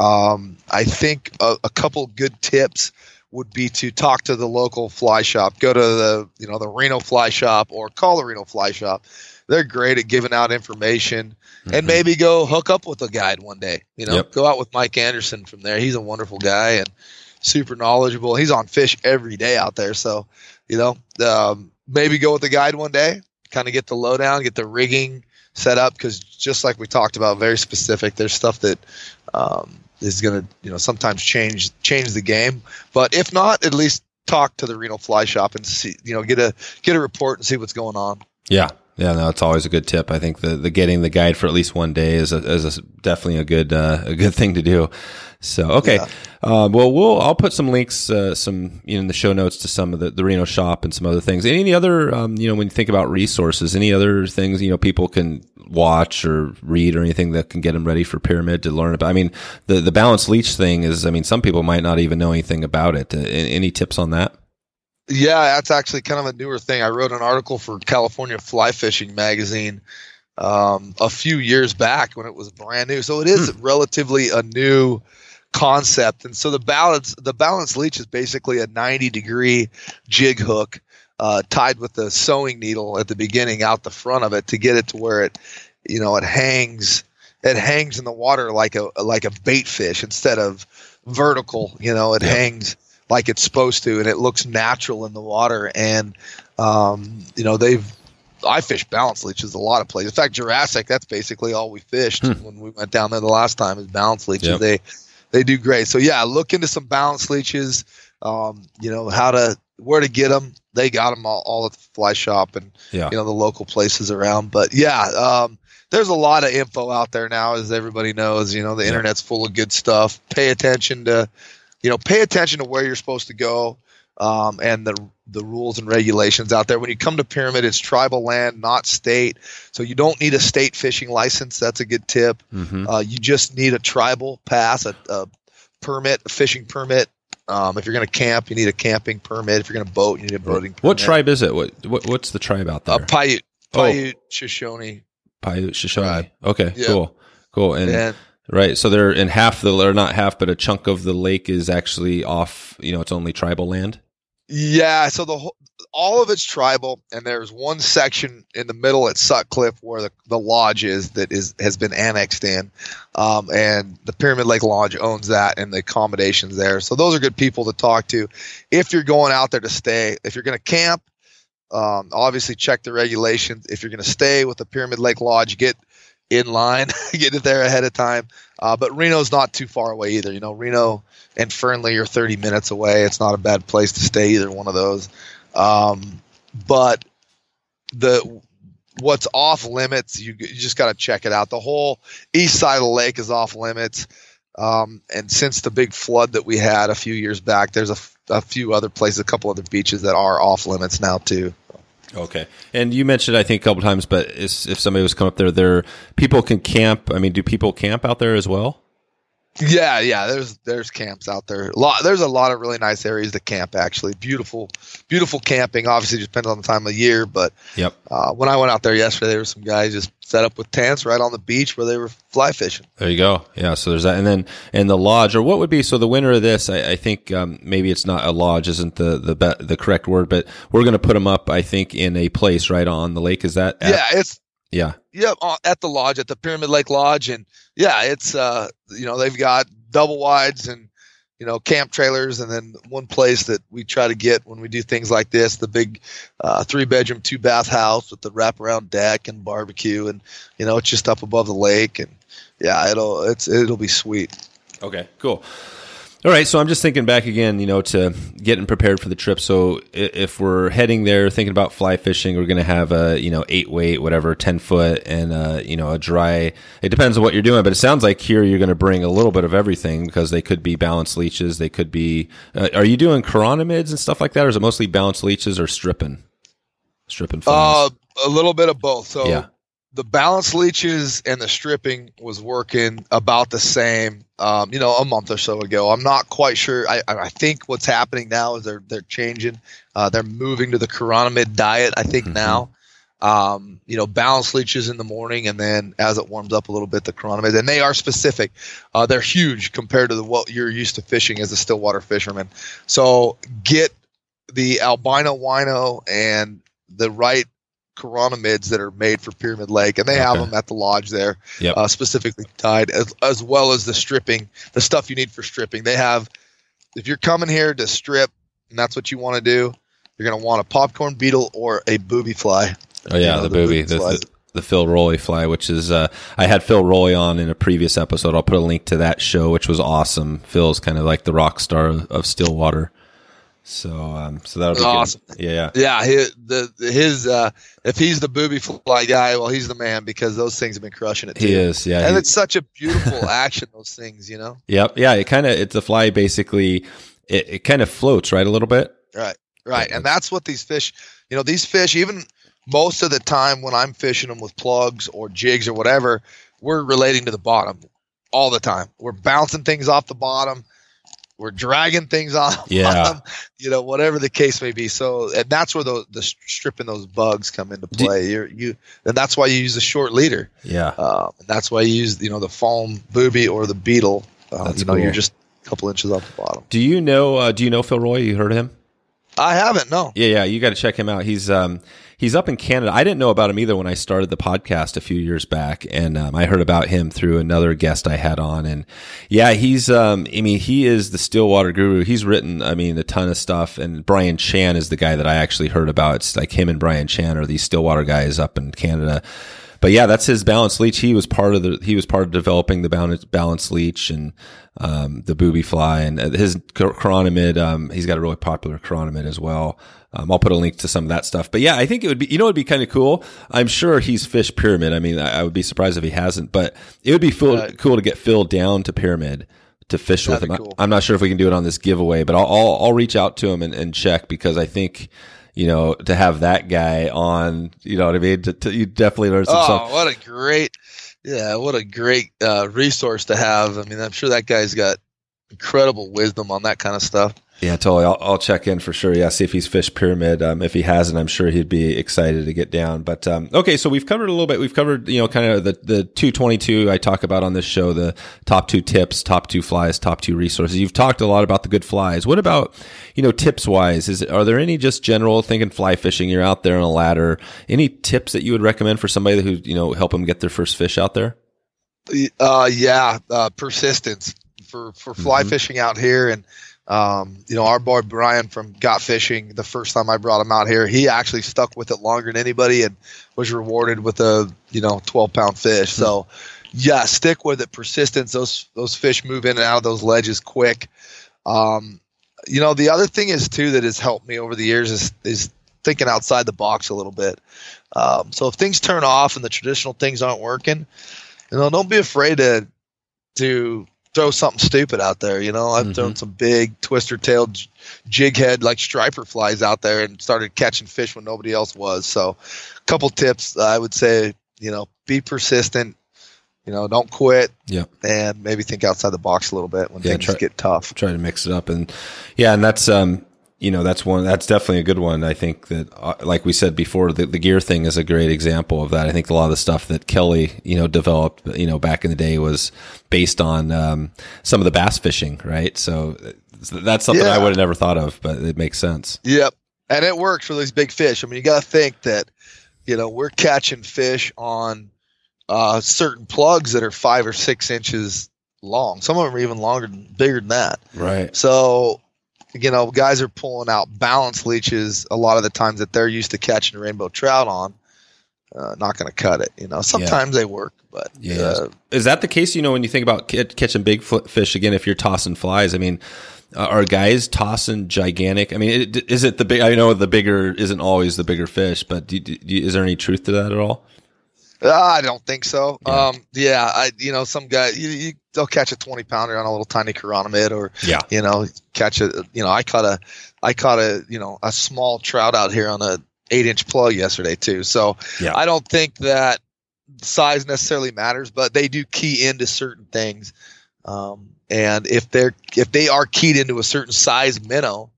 Um, I think a, a couple good tips would be to talk to the local fly shop. Go to the, you know, the Reno fly shop or call the Reno fly shop. They're great at giving out information and Mhm. maybe go hook up with a guide one day. You know, Yep. go out with Mike Anderson from there. He's a wonderful guy and super knowledgeable. He's on fish every day out there. So, you know, um, maybe go with a guide one day, kind of get the lowdown, get the rigging set up. Cause just like we talked about, very specific, there's stuff that, um, is going to, you know, sometimes change, change the game. But if not, at least talk to the Reno fly shop and see, you know, get a, get a report and see what's going on. Yeah. Yeah, no, it's always a good tip. I think the, the getting the guide for at least one day is a, is a, definitely a good uh, a good thing to do. So okay, Yeah. uh, well we'll I'll put some links uh, some you know, in the show notes to some of the, the Reno shop and some other things. Any other um, you know when you think about resources, any other things you know people can watch or read or anything that can get them ready for pyramid to learn about? I mean, the the balance leech thing is. I mean, some people might not even know anything about it. Uh, any tips on that? Yeah, that's actually kind of a newer thing. I wrote an article for California Fly Fishing magazine um, a few years back when it was brand new. So it is hmm. relatively a new concept. And so the balance the balance leech is basically a 90 degree jig hook uh, tied with a sewing needle at the beginning out the front of it to get it to where it you know it hangs it hangs in the water like a like a bait fish instead of vertical. You know, it yeah. hangs like it's supposed to, and it looks natural in the water. And um, you know, they've I fish balance leeches a lot of places. In fact, Jurassic, that's basically all we fished hmm. when we went down there the last time is balance leeches. Yep. They they do great. So yeah, look into some balance leeches. Um, you know how to where to get them. They got them all, all at the fly shop and yeah. you know the local places around. But yeah, um, there's a lot of info out there now, as everybody knows. You know the yeah. internet's full of good stuff. Pay attention to you know, pay attention to where you're supposed to go um, and the the rules and regulations out there. When you come to Pyramid, it's tribal land, not state. So you don't need a state fishing license. That's a good tip. Mm-hmm. Uh, you just need a tribal pass, a, a permit, a fishing permit. Um, if you're going to camp, you need a camping permit. If you're going to boat, you need a boating permit. What tribe is it? What, what What's the tribe out there? Uh, Paiute. Oh. Paiute, oh. Shoshone. Paiute, Shoshone. Okay, yep. cool. Cool. And, and Right. So they're in half the, or not half, but a chunk of the lake is actually off, you know, it's only tribal land. Yeah. So the whole, all of it's tribal, and there's one section in the middle at Sutcliffe where the, the lodge is that is has been annexed in, um, and the Pyramid Lake Lodge owns that and the accommodations there. So those are good people to talk to if you're going out there to stay. If you're going to camp, um, obviously check the regulations. If you're going to stay with the Pyramid Lake Lodge, get in line, get it there ahead of time. Uh, but Reno's not too far away either. You know, Reno and Fernley are 30 minutes away. It's not a bad place to stay either one of those. Um, but the what's off limits, you, you just got to check it out. The whole east side of the lake is off limits. Um, and since the big flood that we had a few years back, there's a, a few other places, a couple other beaches that are off limits now too. Okay, and you mentioned I think a couple times, but if somebody was come up there, there people can camp. I mean, do people camp out there as well? Yeah, yeah. There's there's camps out there. A lot. There's a lot of really nice areas to camp. Actually, beautiful, beautiful camping. Obviously, just depends on the time of year. But yep. Uh, when I went out there yesterday, there were some guys just set up with tents right on the beach where they were fly fishing. There you go. Yeah. So there's that, and then and the lodge, or what would be so the winner of this? I, I think um, maybe it's not a lodge, isn't the the be- the correct word, but we're going to put them up. I think in a place right on the lake. Is that? At- yeah, it's yeah. Yeah, at the lodge, at the Pyramid Lake Lodge, and yeah, it's uh, you know, they've got double wides and you know camp trailers, and then one place that we try to get when we do things like this, the big uh, three bedroom, two bath house with the wraparound deck and barbecue, and you know, it's just up above the lake, and yeah, it'll it's it'll be sweet. Okay, cool. All right, so I'm just thinking back again, you know, to getting prepared for the trip. So if we're heading there, thinking about fly fishing, we're going to have a you know eight weight, whatever, ten foot, and a, you know a dry. It depends on what you're doing, but it sounds like here you're going to bring a little bit of everything because they could be balanced leeches, they could be. Uh, are you doing chironomids and stuff like that, or is it mostly balanced leeches or stripping? Stripping. Uh, a little bit of both. So yeah the balance leeches and the stripping was working about the same, um, you know, a month or so ago. I'm not quite sure. I, I think what's happening now is they're they're changing. Uh, they're moving to the chironomid diet. I think mm-hmm. now. Um, you know, balance leeches in the morning, and then as it warms up a little bit, the chironomid. And they are specific. Uh, they're huge compared to the, what you're used to fishing as a stillwater fisherman. So get the albino wino and the right chironomids that are made for Pyramid Lake, and they okay. have them at the lodge there, yep. uh, specifically tied, as, as, well as the stripping, the stuff you need for stripping. They have, if you're coming here to strip, and that's what you want to do, you're going to want a popcorn beetle or a booby fly. Oh yeah, you know, the, the, booby, the, the, the, Phil Rowley fly, which is uh, I had Phil Rowley on in a previous episode. I'll put a link to that show, which was awesome. Phil's kind of like the rock star of Stillwater. So, um, so that'll be awesome. Good. Yeah, yeah. His, the his uh, if he's the booby fly guy, well, he's the man because those things have been crushing it. Too. He is, yeah. And it's such a beautiful action. Those things, you know. Yep. Yeah. It kind of it's a fly basically. It, it kind of floats right a little bit. Right. Right. And that's what these fish. You know, these fish even most of the time when I'm fishing them with plugs or jigs or whatever, we're relating to the bottom all the time. We're bouncing things off the bottom. We're dragging things off. Yeah. Bottom, you know, whatever the case may be. So, and that's where the, the stripping those bugs come into play. You're, you, and that's why you use a short leader. Yeah. Uh, and that's why you use, you know, the foam booby or the beetle. That's you know, cool. you're just a couple inches off the bottom. Do you know? Uh, do you know Phil Rowley? You heard of him? I haven't, no. Yeah, yeah. You got to check him out. He's um he's up in Canada. I didn't know about him either when I started the podcast a few years back, and um, I heard about him through another guest I had on. And yeah, he's um I mean he is the Stillwater guru. He's written I mean a ton of stuff. And Brian Chan is the guy that I actually heard about. It's like him and Brian Chan are these Stillwater guys up in Canada. But yeah, that's his balance leech. He was part of the he was part of developing the balance balance leech and um, the booby fly and uh, his chironomid. Um, he's got a really popular chironomid as well. Um, I'll put a link to some of that stuff. But yeah, I think it would be you know it'd be kind of cool. I'm sure he's Fish pyramid. I mean, I, I would be surprised if he hasn't. But it would be Phil, Right. cool to get Phil down to pyramid to fish with him. cool. I'm not sure if we can do it on this giveaway, but I'll I'll, I'll reach out to him and, and check because I think. You know, to have that guy on, you know what I mean? To, to, you definitely learn some Oh, stuff. what a great, yeah, what a great uh, resource to have. I mean, I'm sure that guy's got incredible wisdom on that kind of stuff. Yeah, totally. I'll, I'll check in for sure. Yeah, see if he's fish pyramid. Um, if he hasn't, I'm sure he'd be excited to get down. But um, okay, so we've covered a little bit. We've covered, you know, kind of the the 222 I talk about on this show, the top two tips, top two flies, top two resources. You've talked a lot about the good flies. What about, you know, tips wise? Is are there any just general thinking fly fishing? You're out there on a ladder. Any tips that you would recommend for somebody who you know help them get their first fish out there? Uh, yeah, uh, persistence for for fly Mhm. fishing out here, and um, you know, our boy Brian from Got Fishing. The first time I brought him out here, he actually stuck with it longer than anybody, and was rewarded with a you know 12 pound fish. So, yeah, stick with it. Persistence. Those those fish move in and out of those ledges quick. Um, you know, the other thing is too that has helped me over the years is is thinking outside the box a little bit. Um, so if things turn off and the traditional things aren't working, you know, don't be afraid to to throw something stupid out there. You know, I've Mhm. thrown some big twister tailed jig head like striper flies out there and started catching fish when nobody else was. So, a couple tips I would say, you know, be persistent. You know, don't quit. Yeah. And maybe think outside the box a little bit when Yeah, things try- get tough. try to mix it up and yeah and that's um you know that's one that's definitely a good one i think that uh, like we said before the, the gear thing is a great example of that i think a lot of the stuff that kelly you know developed you know back in the day was based on um, some of the bass fishing right so uh, that's something i would have never thought of but it makes sense Yep. And it works for these big fish. I mean, you got to think that, you know, we're catching fish on uh, certain plugs that are five or six inches long. Some of them are even longer, than, bigger than that. right So, you know, guys are pulling out balance leeches a lot of the times that they're used to catching rainbow trout on. Uh, not going to cut it. You know, sometimes they work, but Yeah. uh, is that the case you know when you think about ca- catching big fish again if you're tossing flies i mean uh, are guys tossing gigantic i mean it, is it the big i know the bigger isn't always the bigger fish but do, do, do- is there any truth to that at all Uh, I don't think so. Yeah. Um, yeah, I you know some guy you, you they'll catch a twenty pounder on a little tiny chironomid or Yeah. you know catch a you know I caught a I caught a you know a small trout out here on a eight inch plug yesterday too. So Yeah. I don't think that size necessarily matters, but they do key into certain things. Um, and if they're if they are keyed into a certain size minnow,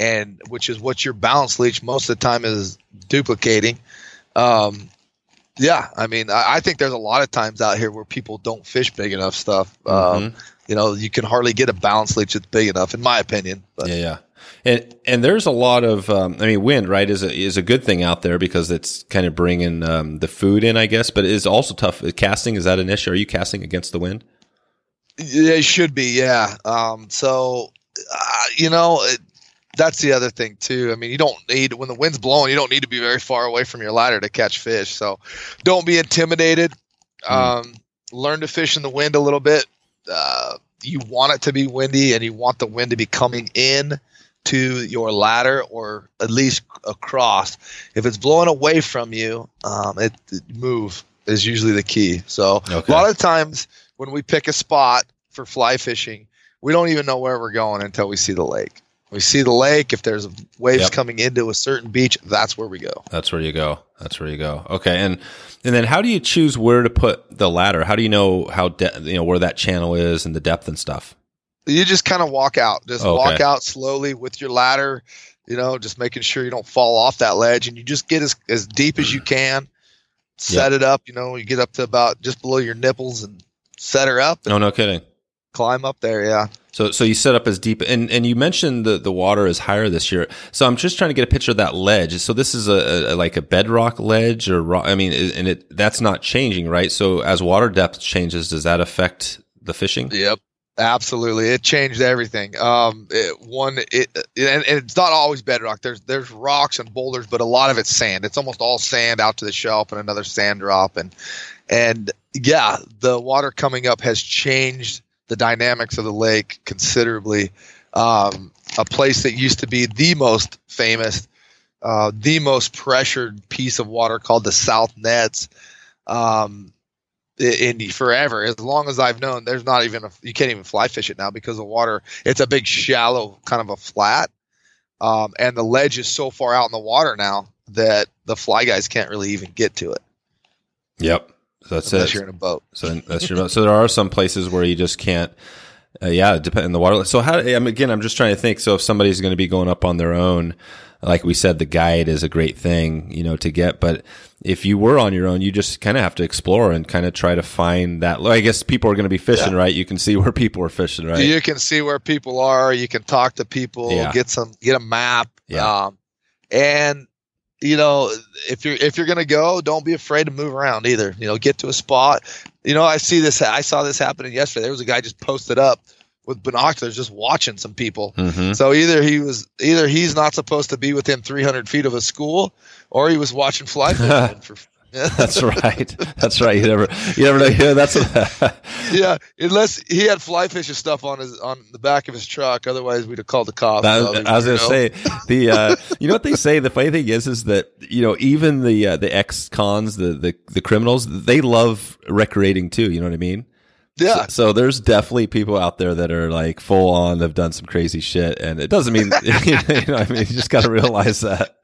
and which is what your balance leech most of the time is duplicating. Um, yeah, I mean, I, I think there's a lot of times out here where people don't fish big enough stuff. Um, Mhm. you know, you can hardly get a balance leech that's big enough, in my opinion. But yeah yeah and and there's a lot of um, i mean wind right is a is a good thing out there because it's kind of bringing um, the food in i guess but it is also tough casting is that an issue are you casting against the wind Yeah, it should be. Yeah. Um, so, uh, you know, it, that's the other thing too. I mean, you don't need when the wind's blowing, you don't need to be very far away from your ladder to catch fish. So, don't be intimidated. Hmm. Um, learn to fish in the wind a little bit. Uh, you want it to be windy, and you want the wind to be coming in to your ladder or at least across. If it's blowing away from you, um, it, it move is usually the key. So Okay. a lot of times when we pick a spot for fly fishing, we don't even know where we're going until we see the lake. We see the lake. If there's waves Yep. coming into a certain beach, that's where we go. That's where you go. That's where you go. Okay, and and then how do you choose where to put the ladder? How do you know how de- you know where that channel is and the depth and stuff? You just kind of walk out. Just Okay. walk out slowly with your ladder. You know, just making sure you don't fall off that ledge, and you just get as as deep as you can. Set it up. You know, you get up to about just below your nipples and set her up No, oh, no kidding. climb up there. Yeah. So so you set up as deep and and you mentioned the the water is higher this year. So I'm just trying to get a picture of that ledge. So this is a, a like a bedrock ledge or rock, I mean and it that's not changing, right? So as water depth changes, does that affect the fishing? Yep. Absolutely, it changed everything. Um, it, one, it, and, and it's not always bedrock. There's there's rocks and boulders, but a lot of it's sand. It's almost all sand out to the shelf and another sand drop, and and yeah, the water coming up has changed the dynamics of the lake considerably. Um, a place that used to be the most famous, uh, the most pressured piece of water called the South Nets. Um, in forever as long as i've known there's not even a you can't even fly fish it now because the water it's a big shallow kind of a flat um, and the ledge is so far out in the water now that the fly guys can't really even get to it Yep. So that's unless it. you're in a boat So that's your. So there are some places where you just can't. Uh, yeah, depend on the water. So how? I'm, again, I'm just trying to think. So if somebody's going to be going up on their own, like we said, the guide is a great thing, you know, to get. But if you were on your own, you just kind of have to explore and kind of try to find that. I guess people are going to be fishing, Yeah. right? You can see where people are fishing, right? you can see where people are you can talk to people Yeah. get some get a map Yeah. um, and you know if you're if you're gonna go don't be afraid to move around either. You know get to a spot. You know i see this i saw this happening yesterday. There was a guy just posted up with binoculars just watching some people. Hmm so either he was either he's not supposed to be within 300 feet of a school or he was watching fly fishing for, That's right. That's right. You never, you never know. Yeah, that's yeah unless he had fly fishing stuff on his on the back of his truck otherwise we'd have called the cops That- I was going to say the uh, you know what they say. The funny thing is, is that you know even the uh, the ex cons, the, the the criminals, they love recreating too. You know what I mean? Yeah So, so there's definitely people out there that are like full on. They've done some crazy shit, and it doesn't mean you know. I mean, you just got to realize that.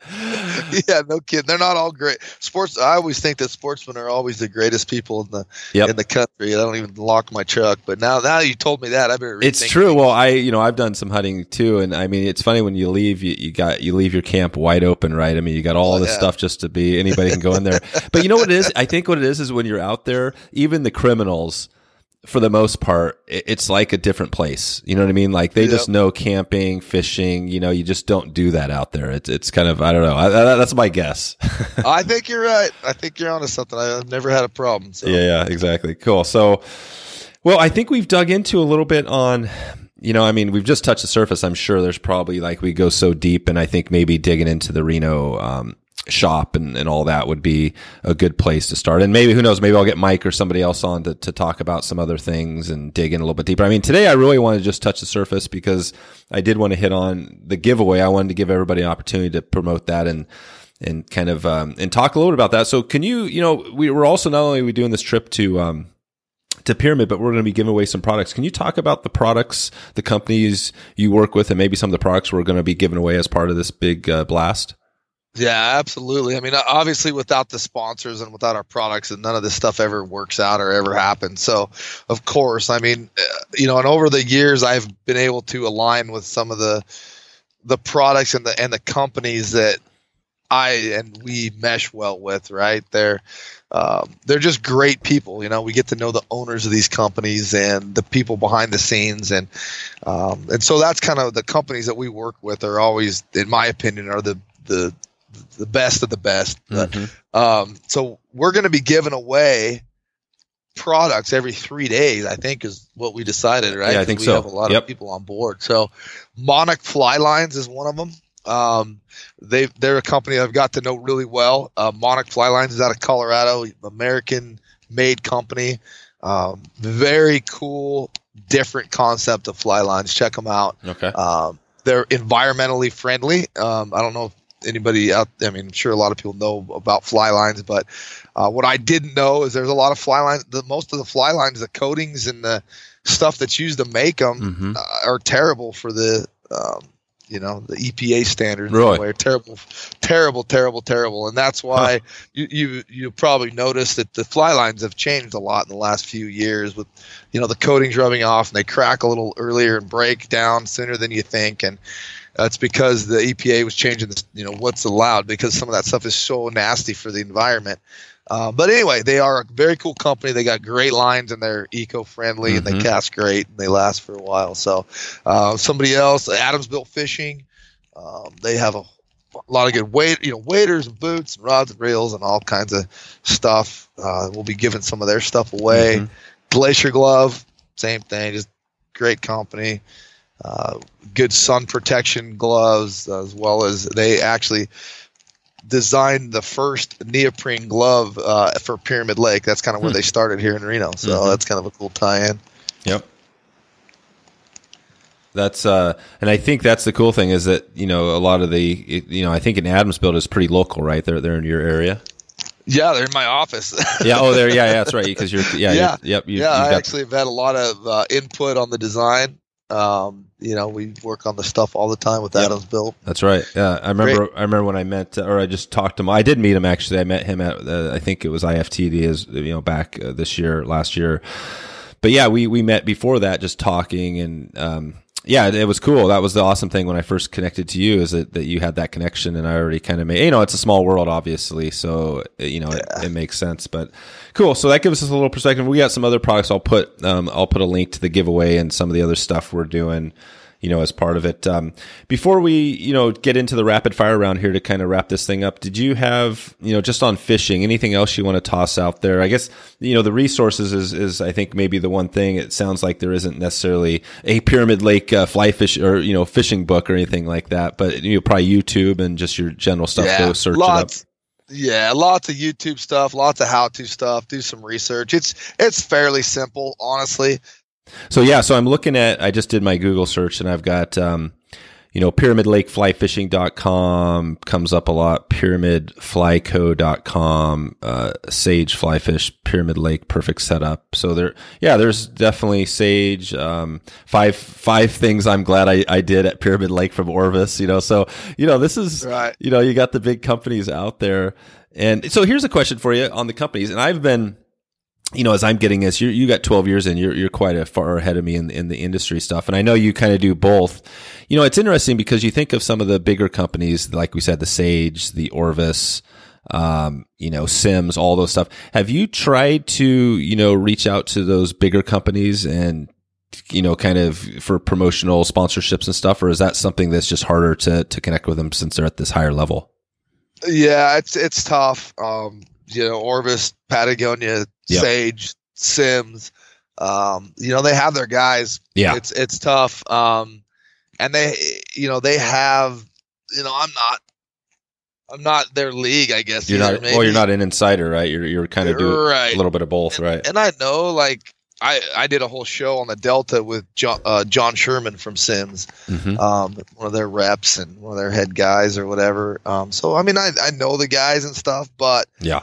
yeah, no kidding. They're not all great. Sports. I always think that sportsmen are always the greatest people in the Yep. in the country. I don't even lock my truck. But now, now you told me that, I better. It's true. things. Well, I, you know, I've done some hunting too, and I mean, it's funny when you leave, you, you got you leave your camp wide open, right? I mean, you got all Oh, this yeah. stuff just to be anybody can go in there. but you know what it is? I think what it is is when you're out there, even the criminals, for the most part, it's like a different place. You know what I mean? Like they Yep. just know camping, fishing. You know, you just don't do that out there. It's it's kind of I don't know. I, I, that's my guess. I think you're right. I think you're onto something. I've never had a problem. So. Yeah, yeah, exactly. Cool. So, well, I think we've dug into a little bit on, you know, I mean, we've just touched the surface. I'm sure there's probably like we go so deep, and I think maybe digging into the Reno um, shop and, and all that would be a good place to start. And maybe who knows, maybe I'll get Mike or somebody else on to, to talk about some other things and dig in a little bit deeper. I mean, today I really wanted to just touch the surface because I did want to hit on the giveaway. I wanted to give everybody an opportunity to promote that and and kind of um, and talk a little bit about that. So can you, you know, we were also not only we doing this trip to um, to Pyramid, but we're going to be giving away some products. Can you talk about the products, the companies you work with, and maybe some of the products we're going to be giving away as part of this big uh, blast? Yeah, absolutely. I mean, obviously, without the sponsors and without our products, and none of this stuff ever works out or ever happens. So, of course, I mean, uh, you know, and over the years, I've been able to align with some of the the products and the and the companies that I and we mesh well with. Right? They're um, they're just great people. You know, we get to know the owners of these companies and the people behind the scenes, and um, and so that's kind of the companies that we work with are always, in my opinion, are the the the best of the best. Mhm. um, so we're going to be giving away products every three days. I think is what we decided, right? Yeah, I think we so. have a lot Yep. of people on board. So Monic Fly Lines is one of them. Um, they they're a company I've got to know really well. Uh, Monic Fly Lines is out of Colorado, American made company. Um, very cool, different concept of fly lines. Check them out. Okay. Um, they're environmentally friendly. Um, I don't know if anybody out. I mean, I'm sure a lot of people know about fly lines, but uh, what I didn't know is there's a lot of fly lines. The most of the fly lines, the coatings and the stuff that's used to make them Mhm. uh, are terrible for the um, you know the EPA standards Really? are terrible, terrible, terrible, terrible, and that's why you, you you probably noticed that the fly lines have changed a lot in the last few years with you know the coatings rubbing off and they crack a little earlier and break down sooner than you think and that's because the EPA was changing the, you know what's allowed because some of that stuff is so nasty for the environment. Uh, but anyway, they are a very cool company. They got great lines and they're eco-friendly and Mhm. they cast great and they last for a while. So uh, somebody else, Adams Built Fishing, um, they have a lot of good weight, you know, waders and boots and rods and reels and all kinds of stuff. Uh, we'll be giving some of their stuff away. Mhm. Glacier Glove, same thing, just great company. Uh, good sun protection gloves, as well as they actually designed the first neoprene glove uh, for Pyramid Lake. That's kind of where Hmm. they started here in Reno. So Mhm. that's kind of a cool tie-in. Yep. That's uh, and I think that's the cool thing is that you know a lot of the you know I think in Adams Built is pretty local, right? They're they're in your area. Yeah, they're in my office. Yeah. Oh, there. Yeah. Yeah. That's right. Because you're. Yeah. Yeah. you're- Yep. You, yeah, I actually have had a lot of uh, input on the design. Um, you know, we work on the stuff all the time with Yep. Adams Built. That's right. Yeah, I remember. I remember when I met, or I just talked to him. I did meet him actually. I met him at, uh, I think it was IFTD, as you know, back uh, this year, last year. But yeah, we we met before that, just talking, and um, yeah, it was cool. That was the awesome thing when I first connected to you, is that, that you had that connection, and I already kind of made. You know, it's a small world, obviously, so you know it, it makes sense. But cool. So that gives us a little perspective. We got some other products. I'll put um, I'll put a link to the giveaway and some of the other stuff we're doing you know, as part of it. Um, before we, you know, get into the rapid fire round here to kind of wrap this thing up, did you have, you know, just on fishing, anything else you want to toss out there? I guess, you know, the resources is, is I think maybe the one thing. It sounds like there isn't necessarily a Pyramid Lake uh, fly fish or, you know, fishing book or anything like that, but, you know, probably YouTube and just your general stuff. Go search lots, it up. Yeah, lots of YouTube stuff, lots of how-to stuff. Do some research. It's it's fairly simple, honestly. So yeah, so I'm looking at, I just did my Google search and I've got, um, you know, pyramidlakeflyfishing.com comes up a lot, pyramidflyco.com, uh, Sage Flyfish, Pyramid Lake, perfect setup. So there, yeah, there's definitely Sage, um, five, five things I'm glad I, I did at Pyramid Lake from Orvis, you know, so, you know, this is, Right. you know, you got the big companies out there. And so here's a question for you on the companies. And I've been, you know, as I'm getting this, you you got 12 years in, you're you're quite a far ahead of me in in the industry stuff, and I know you kind of do both. You know, it's interesting because you think of some of the bigger companies, like we said, the Sage, the Orvis, um, you know, Simms, all those stuff. Have you tried to, you know, reach out to those bigger companies and you know, kind of for promotional sponsorships and stuff, or is that something that's just harder to to connect with them since they're at this higher level? Yeah, it's it's tough. Um, you know, Orvis, Patagonia, Yep. Sage, Simms. Um, you know, they have their guys. Yeah. It's it's tough. Um, and they, you know, they have. You know, I'm not. I'm not their league, I guess. You're either, not, well, you're not an insider, right? You're you're kind of doing right. a little bit of both, right? And I know, like, I I did a whole show on the Delta with John uh, John Sherman from Simms, hmm um, one of their reps and one of their head guys or whatever. Um, so I mean, I I know the guys and stuff, but Yeah.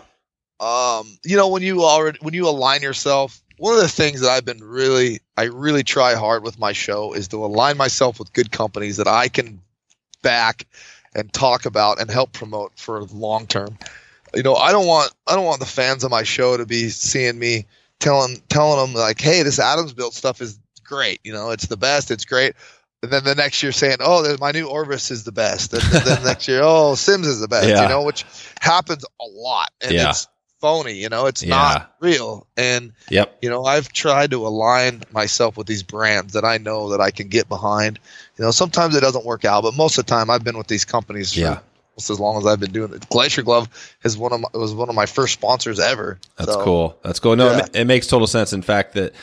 Um, you know, when you already when you align yourself, one of the things that I've been really I really try hard with my show is to align myself with good companies that I can back and talk about and help promote for long term. You know, I don't want I don't want the fans of my show to be seeing me telling telling them like, "Hey, this Adams built stuff is great. You know, it's the best. It's great." And then the next year saying, "Oh, my new Orvis is the best." And then the next year, "Oh, Simms is the best." Yeah. You know, which happens a lot, and Yeah. it's phony. You know, it's Yeah. not real. And Yep. you know, I've tried to align myself with these brands that I know that I can get behind. You know, sometimes it doesn't work out, but most of the time I've been with these companies for Yeah. almost as long as I've been doing it. Glacier Glove is one of my, was one of my first sponsors ever. That's So, cool. That's cool. No, Yeah. ma- it, makes total sense. In fact, that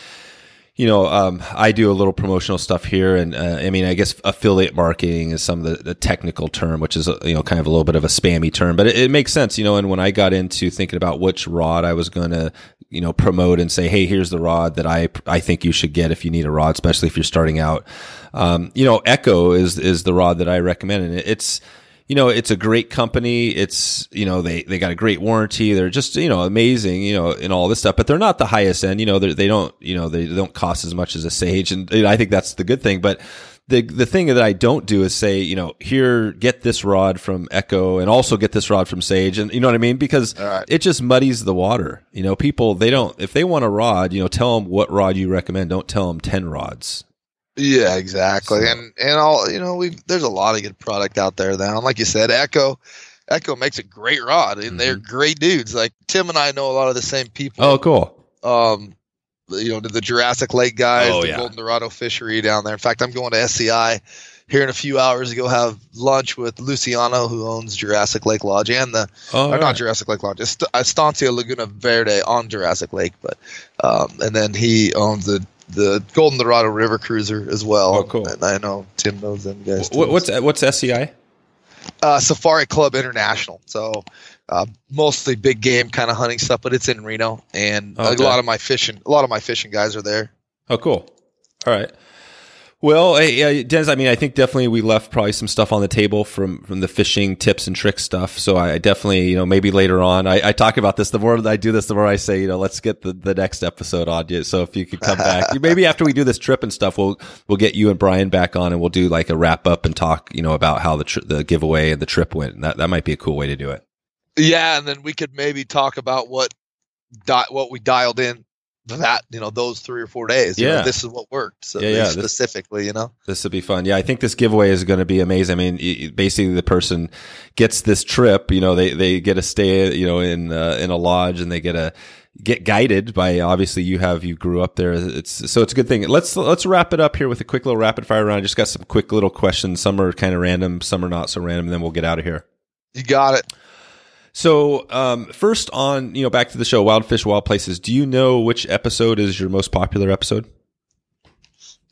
you know, um, I do a little promotional stuff here, and uh, I mean, I guess affiliate marketing is some of the, the technical term, which is uh, you know kind of a little bit of a spammy term, but it, it makes sense. You know, and when I got into thinking about which rod I was going to you know promote and say, hey, here's the rod that I I think you should get if you need a rod, especially if you're starting out. Um, you know, Echo is is the rod that I recommend, and it- it's you know, it's a great company. It's, you know, they, they got a great warranty. They're just, you know, amazing, you know, and all this stuff, but they're not the highest end. You know, they're- don't, you know, they don't cost as much as a Sage. And you know, I think that's the good thing, but the the thing that I don't do is say, you know, here get this rod from Echo and also get this rod from Sage, and you know what I mean because Right. it just muddies the water. You know, people they don't if they want a rod, you know, tell them what rod you recommend. Don't tell them ten rods. Yeah, exactly. So- And and all you know, we there's a lot of good product out there now. And like you said, Echo Echo makes a great rod and they're great dudes. Like Tim and I know a lot of the same people. Mm-hmm. Oh, cool. um you know the Jurassic Lake guys, Oh, the yeah. Golden Dorado fishery down there. In fact, I'm going to SCI here in a few hours to go have lunch with Luciano, who owns Jurassic Lake Lodge and the Oh, or all not. Jurassic Lake Lodge, Est- Estancia Laguna Verde on Jurassic Lake, but um, and then he owns the the Golden Dorado River Cruiser as well. Oh, cool. And I know Tim knows them guys. Too. what's what's SCI? uh, Safari Club International? So uh, mostly big game kind of hunting stuff, but it's in Reno, and Okay. a lot of my fishing, a lot of my fishing guys are there. Oh, cool. All right. Well, uh, Denis, I mean, I think definitely we left probably some stuff on the table from from the fishing tips and tricks stuff. So I definitely, you know, maybe later on, I, I talk about this. The more that I do this, the more I say, you know, let's get the, the next episode on you. So if you could come back, maybe after we do this trip and stuff, we'll we'll get you and Brian back on, and we'll do like a wrap up and talk, you know, about how the tri- the giveaway and the trip went. And that that might be a cool way to do it. Yeah, and then we could maybe talk about what di- what we dialed in that you know those three or four days. You know, Yeah. this is what worked. So Yeah, yeah, this- specifically, you know. This would be fun. Yeah, I think this giveaway is going to be amazing. I mean, basically, the person gets this trip. You know, they they get a stay, you know, in uh, in a lodge, and they get a get guided by. Obviously, you have you grew up there. It's so it's a good thing. Let's let's wrap it up here with a quick little rapid fire round. I just got some quick little questions. Some are kind of random, some are not so random. And then we'll get out of here. You got it. So, um, first on, you know, back to the show, Wild Fish, Wild Places. Do you know which episode is your most popular episode?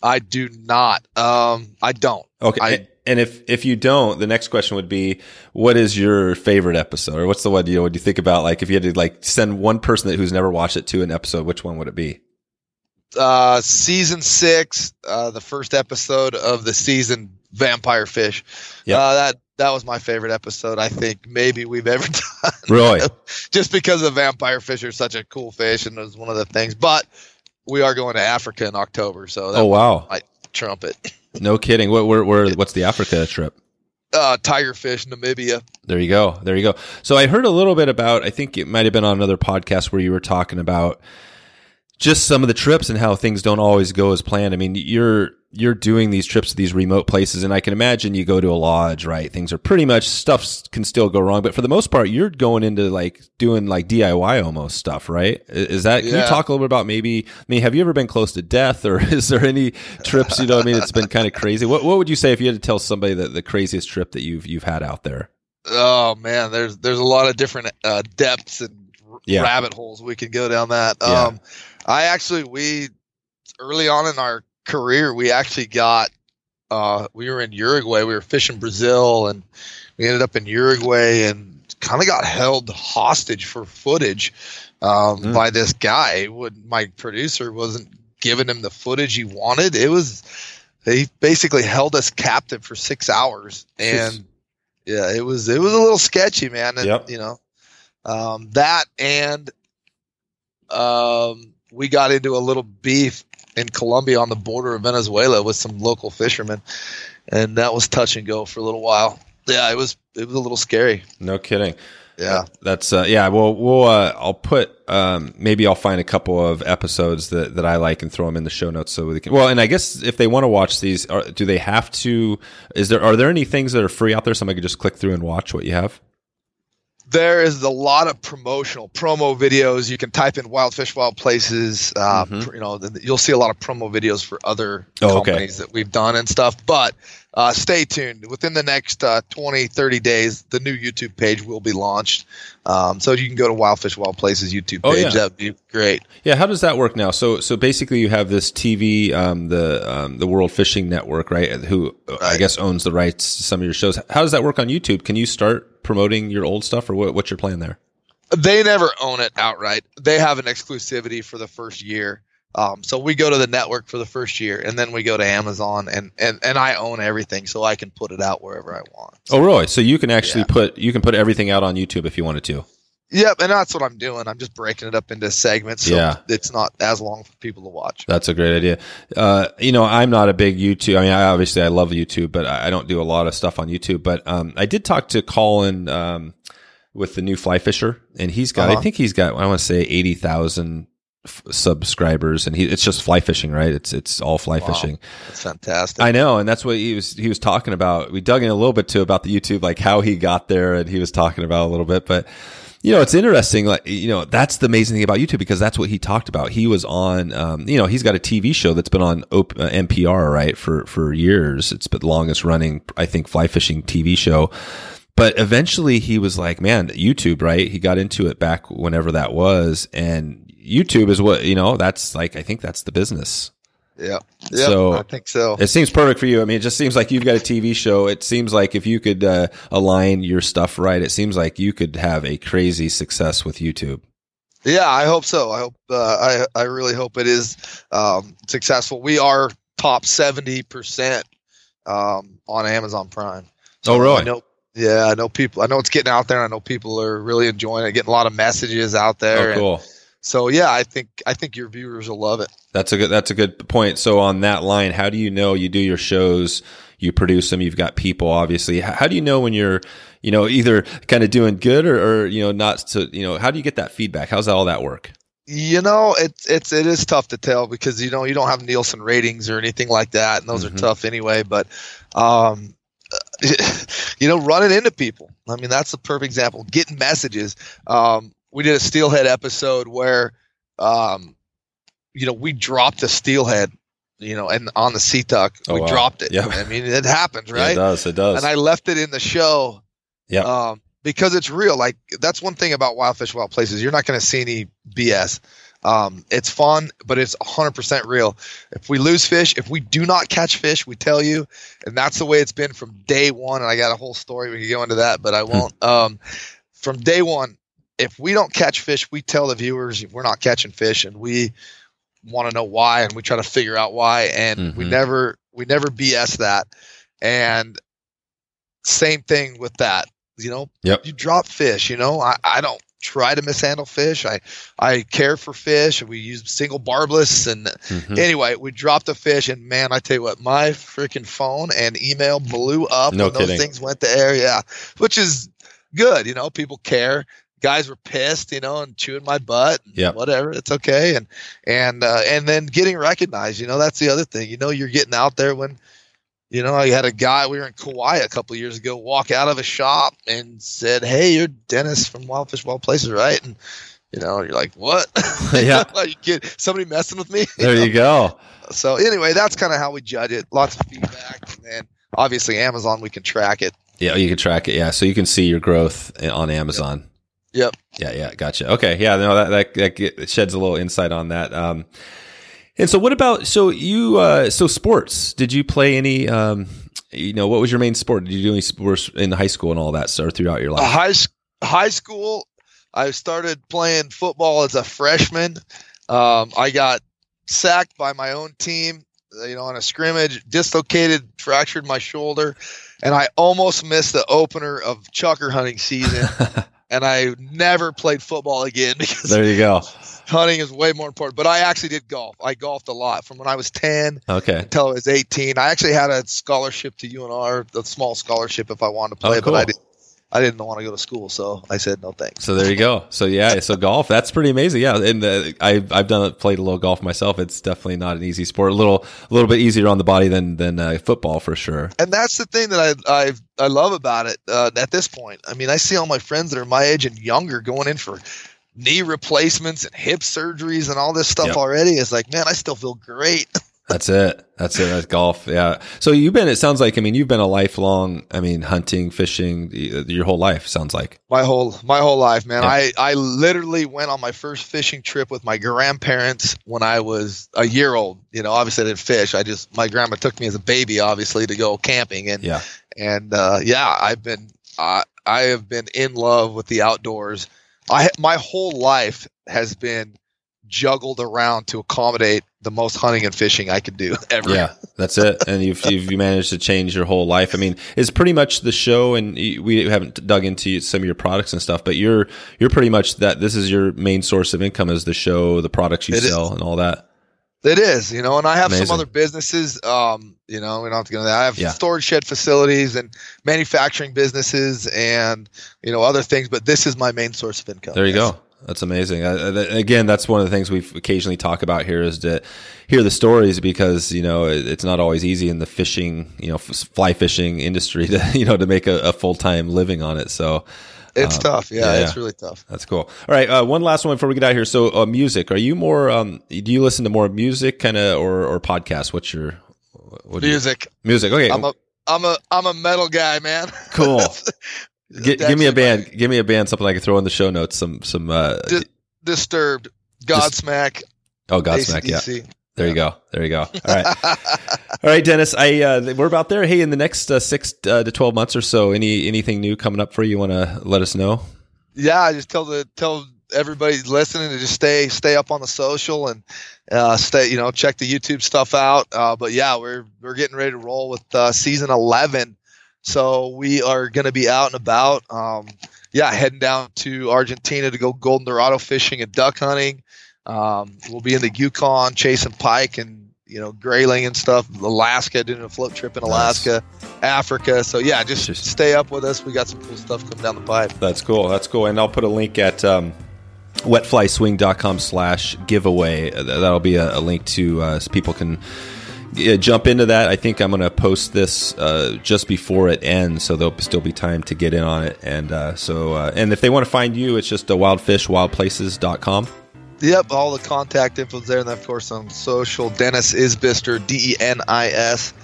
I do not. Um, I don't. Okay. I- and if if you don't, the next question would be, what is your favorite episode, or what's the one you know? Would you think about like if you had to like send one person that who's never watched it to an episode, which one would it be? Uh, season six, uh, the first episode of the season, Vampire Fish. Yeah, Uh, that that was my favorite episode. I think maybe we've ever done. Really? just because the vampire fish are such a cool fish, and it was one of the things. But we are going to Africa in October, so that oh wow, trumpet. no kidding. What where, where what's the Africa trip? Uh, tiger fish, Namibia. There you go. There you go. So I heard a little bit about, I think it might have been on another podcast where you were talking about just some of the trips and how things don't always go as planned. I mean, you're, you're doing these trips to these remote places and I can imagine you go to a lodge, right? Things are pretty much stuff can still go wrong, but for the most part, you're going into like doing like DIY almost stuff, right? Is that, can you talk a little bit about maybe, I mean, have you ever been close to death or is there any trips, you know, what I mean, it's been kind of crazy. What, what would you say if you had to tell somebody that the craziest trip that you've, you've had out there? Oh man, there's there's a lot of different uh, depths and Yeah. rabbit holes we can go down that. Yeah. Um, I actually we early on in our career we actually got uh, we were in Uruguay. We were fishing Brazil, and we ended up in Uruguay and kind of got held hostage for footage um, Mm. by this guy. Would my producer wasn't giving him the footage he wanted. It was he basically held us captive for six hours, and yeah, it was it was a little sketchy, man. And, Yep. You know, um, that and um, we got into a little beef in Colombia on the border of Venezuela with some local fishermen, and that was touch and go for a little while. Yeah, it was it was a little scary. No kidding. Yeah, That's uh, yeah. Well, we'll uh, I'll put um, maybe I'll find a couple of episodes that, that I like and throw them in the show notes so we can. Well, and I guess if they want to watch these, are, do they have to? Is there are there any things that are free out there? Somebody could just click through and watch what you have. There is a lot of promotional promo videos. You can type in "wild fish, wild places." Uh, Mhm. pr- You know, th- you'll see a lot of promo videos for other Oh, okay. companies that we've done and stuff. But uh, stay tuned. Within the next uh, 20, 30 days, the new YouTube page will be launched. Um, so you can go to Wild Fish, Wild Places YouTube Oh, page. yeah. That'd be great. Yeah, how does that work now? So so basically, you have this TV, um, the um, the World Fishing Network, right? Who uh, I guess owns the rights to some of your shows. How does that work on YouTube? Can you start promoting your old stuff, or what, what's your plan there? They never own it outright. They have an exclusivity for the first year. Um, so we go to the network for the first year, and then we go to Amazon, and, and, and I own everything, so I can put it out wherever I want. Oh, really? So you can actually Yeah. put you can put everything out on YouTube if you wanted to. Yep, and that's what I'm doing. I'm just breaking it up into segments, so Yeah. it's not as long for people to watch. That's a great idea. Uh, you know, I'm not a big YouTube. I mean, I obviously I love YouTube, but I I don't do a lot of stuff on YouTube. But um, I did talk to Colin um, with the new Fly Fisher, and he's got. I Uh-huh. think he's got. I want to say eighty thousand f- subscribers, and he it's just fly fishing, right? It's it's all fly Wow. fishing. It's fantastic. I know, and that's what he was he was talking about. We dug in a little bit too about the YouTube, like how he got there, and he was talking about a little bit. But you know, it's interesting. Like you know, that's the amazing thing about YouTube because that's what he talked about. He was on, um, you know, he's got a TV show that's been on op- uh, NPR right for for years. It's been the longest running, I think, fly fishing TV show. But eventually, he was like, "Man, YouTube, right?" He got into it back whenever that was, and YouTube is what you know. That's like, I think that's the business. Yeah, yeah, So- I think so. It seems perfect for you. I mean, it just seems like you've got a TV show. It seems like if you could uh, align your stuff right, it seems like you could have a crazy success with YouTube. Yeah, I hope so. I hope uh, I I really hope it is um, successful. We are top seventy percent um, on Amazon Prime. Oh, really? I know, yeah, I know people. I know it's getting out there. and I know people are really enjoying it, getting a lot of messages out there. Oh, and cool. So yeah, I think I think your viewers will love it. That's a good. That's a good point. So on that line, how do you know you do your shows? You produce them. You've got people, obviously. How do you know when you're, you know, either kind of doing good or, or you know, not to, you know, how do you get that feedback? How's all that work? You know, it's it's it is tough to tell because you know you don't have Nielsen ratings or anything like that, and those Mhm. are tough anyway. But um, you know, running into people. I mean, that's a perfect example. Getting messages. Um, we did a steelhead episode where, um, you know, we dropped a steelhead. You know, and on the sea tuck, Oh, we wow. dropped it. Yeah. I mean, it happens, Yeah, right? it does. It does. and I left it in the show. Yep. Um, because it's real. Like that's one thing about Wild Fish Wild Places. You're not going to see any BS. Um, it's fun, but it's 100% real. If we lose fish, if we do not catch fish, we tell you, and that's the way it's been from day one. And I got a whole story. We could go into that, but I won't. um, from day one, if we don't catch fish, we tell the viewers we're not catching fish, and we want to know why, and we try to figure out why, and we Mhm. never we never BS that. And same thing with that. You know, Yep. you drop fish. You know, I, I don't try to mishandle fish. I I care for fish. We use single barbless, and Mhm. anyway, we dropped a fish, and man, I tell you what, my freaking phone and email blew up No when kidding. those things went to air. Yeah, which is good. You know, people care. Guys were pissed, you know, and chewing my butt. and Yep. whatever, it's okay. And and uh, and then getting recognized. You know, that's the other thing. You know, you're getting out there when. You know, I had a guy. We were in Kauai a couple of years ago. Walk out of a shop and said, "Hey, you're Denis from Wild Fish Wild Places, right?" And you know, you're like, "What? Yeah. You kid somebody messing with me?" There you go. So anyway, that's kind of how we judge it. Lots of feedback, and then obviously Amazon, we can track it. Yeah, you can track it. Yeah, so you can see your growth on Amazon. Yep. Yeah, yeah, gotcha. Okay, yeah, no, that that, that get, sheds a little insight on that. Um, and so, what about so you uh, so sports? Did you play any? Um, you know, what was your main sport? Did you do any sports in high school and all that, or throughout your Uh, life? high high school, I started playing football as a freshman. Um, I got sacked by my own team, uh, you know, on a scrimmage, dislocated, fractured my shoulder, and I almost missed the opener of chukar hunting season. and I never played football again because there you go. hunting is way more important. But I actually did golf. I golfed a lot from when I was ten Okay. until I was 18. I actually had a scholarship to UNR, a small scholarship if I wanted to Oh, play, but I didn't. I didn't want to go to school, so I said no thanks. So there you go. So yeah, so golf that's pretty amazing. Yeah, and uh, I I've done played a little golf myself. It's definitely not an easy sport. A little a little bit easier on the body than than uh, football for sure. And that's the thing that I I I love about it uh, at this point. I mean, I see all my friends that are my age and younger going in for knee replacements and hip surgeries and all this stuff Yep. already. It's like, man, I still feel great. That's it. That's it. That's golf. Yeah. So you've been. It sounds like. I mean, you've been a lifelong. I mean, hunting, fishing, your whole life. Sounds like. my whole my whole life, man. Yeah. I I literally went on my first fishing trip with my grandparents when I was a year old. You know, obviously I didn't fish. I just my grandma took me as a baby, obviously, to go camping and Yeah. and uh, yeah, I've been I I have been in love with the outdoors. I my whole life has been juggled around to accommodate the most hunting and fishing I could do ever. Yeah, that's it. And you've, you've managed to change your whole life. I mean, it's pretty much the show, and we haven't dug into some of your products and stuff, but you're you're pretty much that. This is your main source of income is the show, the products you it sell, is. and all that. It is, you know, and I have Amazing. some other businesses. Um, you know, we don't have to go into that. I have yeah. storage shed facilities and manufacturing businesses, and you know other things. But this is my main source of income. There you yes. go. That's amazing. again, that's one of the things we occasionally talk about here is to hear the stories because you know it's not always easy in the fishing, you know, fly fishing industry to you know to make a, a full time living on it. So it's um, tough. Yeah, yeah, it's really tough. That's cool. All right, uh, one last one before we get out here. So, uh, music. Are you more? Um, do you listen to more music, kind of, or or podcasts? What's your what music? You, music. Okay. I'm a I'm a I'm a metal guy, man. Cool. G- give me a band. My, give me a band. Something I can throw in the show notes. Some some. Uh, Di- Disturbed. Godsmack. oh, Godsmack. AC/DC. Yeah. There you go. There you go. All right. All right, Denis. I uh, we're about there. Hey, in the next uh, six uh, to twelve months or so, any anything new coming up for you? Want to let us know? Yeah, I just tell the tell everybody listening to just stay stay up on the social and uh, stay you know check the YouTube stuff out. Uh, but yeah, we're we're getting ready to roll with uh, season eleven, so we are going to be out and about. Um, yeah, heading down to Argentina to go golden dorado fishing and duck hunting. Um, we'll be in the Yukon chasing pike and you know grayling and stuff. Alaska doing a float trip in Alaska, nice. Africa. So yeah, just, just, stay up with us. We got some cool stuff coming down the pipe. That's cool. That's cool. And I'll put a link at. Um, wetflyswing.com slash giveaway that'll be a, a link to uh, so people can yeah, jump into that. I think I'm going to post this uh, just before it ends, so there'll still be time to get in on it. And uh, so, uh, and if they want to find you, it's just a wildfishwildplaces.com. Yep, all the contact info's there, and then of course on social, Denis Isbister, D E N I S,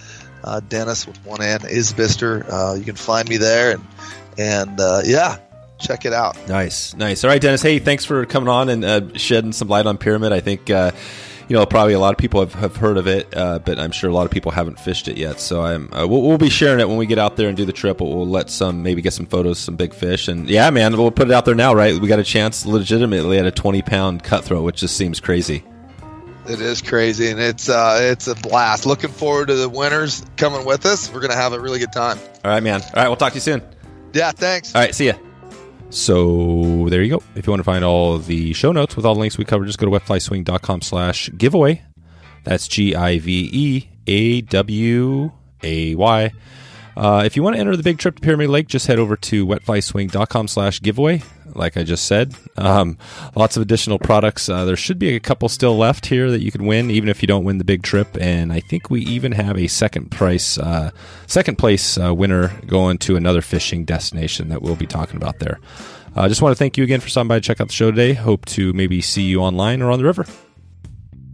uh, Denis with one N, Isbister. Uh, you can find me there, and and uh, yeah, check it out. Nice, nice. All right, Denis. Hey, thanks for coming on and uh, shedding some light on Pyramid. I think uh, you know, probably a lot of people have, have heard of it, uh, but I'm sure a lot of people haven't fished it yet. So I'm uh, we'll, we'll, be sharing it when we get out there and do the trip. We'll, we'll, let some maybe get some photos, some big fish, and yeah, man, we'll put it out there now. Right, we got a chance legitimately at a 20 pound cutthroat, which just seems crazy. It is crazy, and it's uh, it's a blast. Looking forward to the winners coming with us. We're gonna have a really good time. All right, man. All right, we'll talk to you soon. Yeah, thanks. All right, see ya. So there you go. If you want to find all the show notes with all the links we covered, just go to wetflyswing.com slash giveaway. That's G I V E A W A Y. Uh, if you want to enter the big trip to Pyramid Lake, just head over to wetflyswing.com slash giveaway. Like I just said, um, lots of additional products. Uh, there should be a couple still left here that you can win, even if you don't win the big trip. And I think we even have a second price, uh, second place uh, winner going to another fishing destination that we'll be talking about there. I uh, just want to thank you again for stopping by to check out the show today. Hope to maybe see you online or on the river.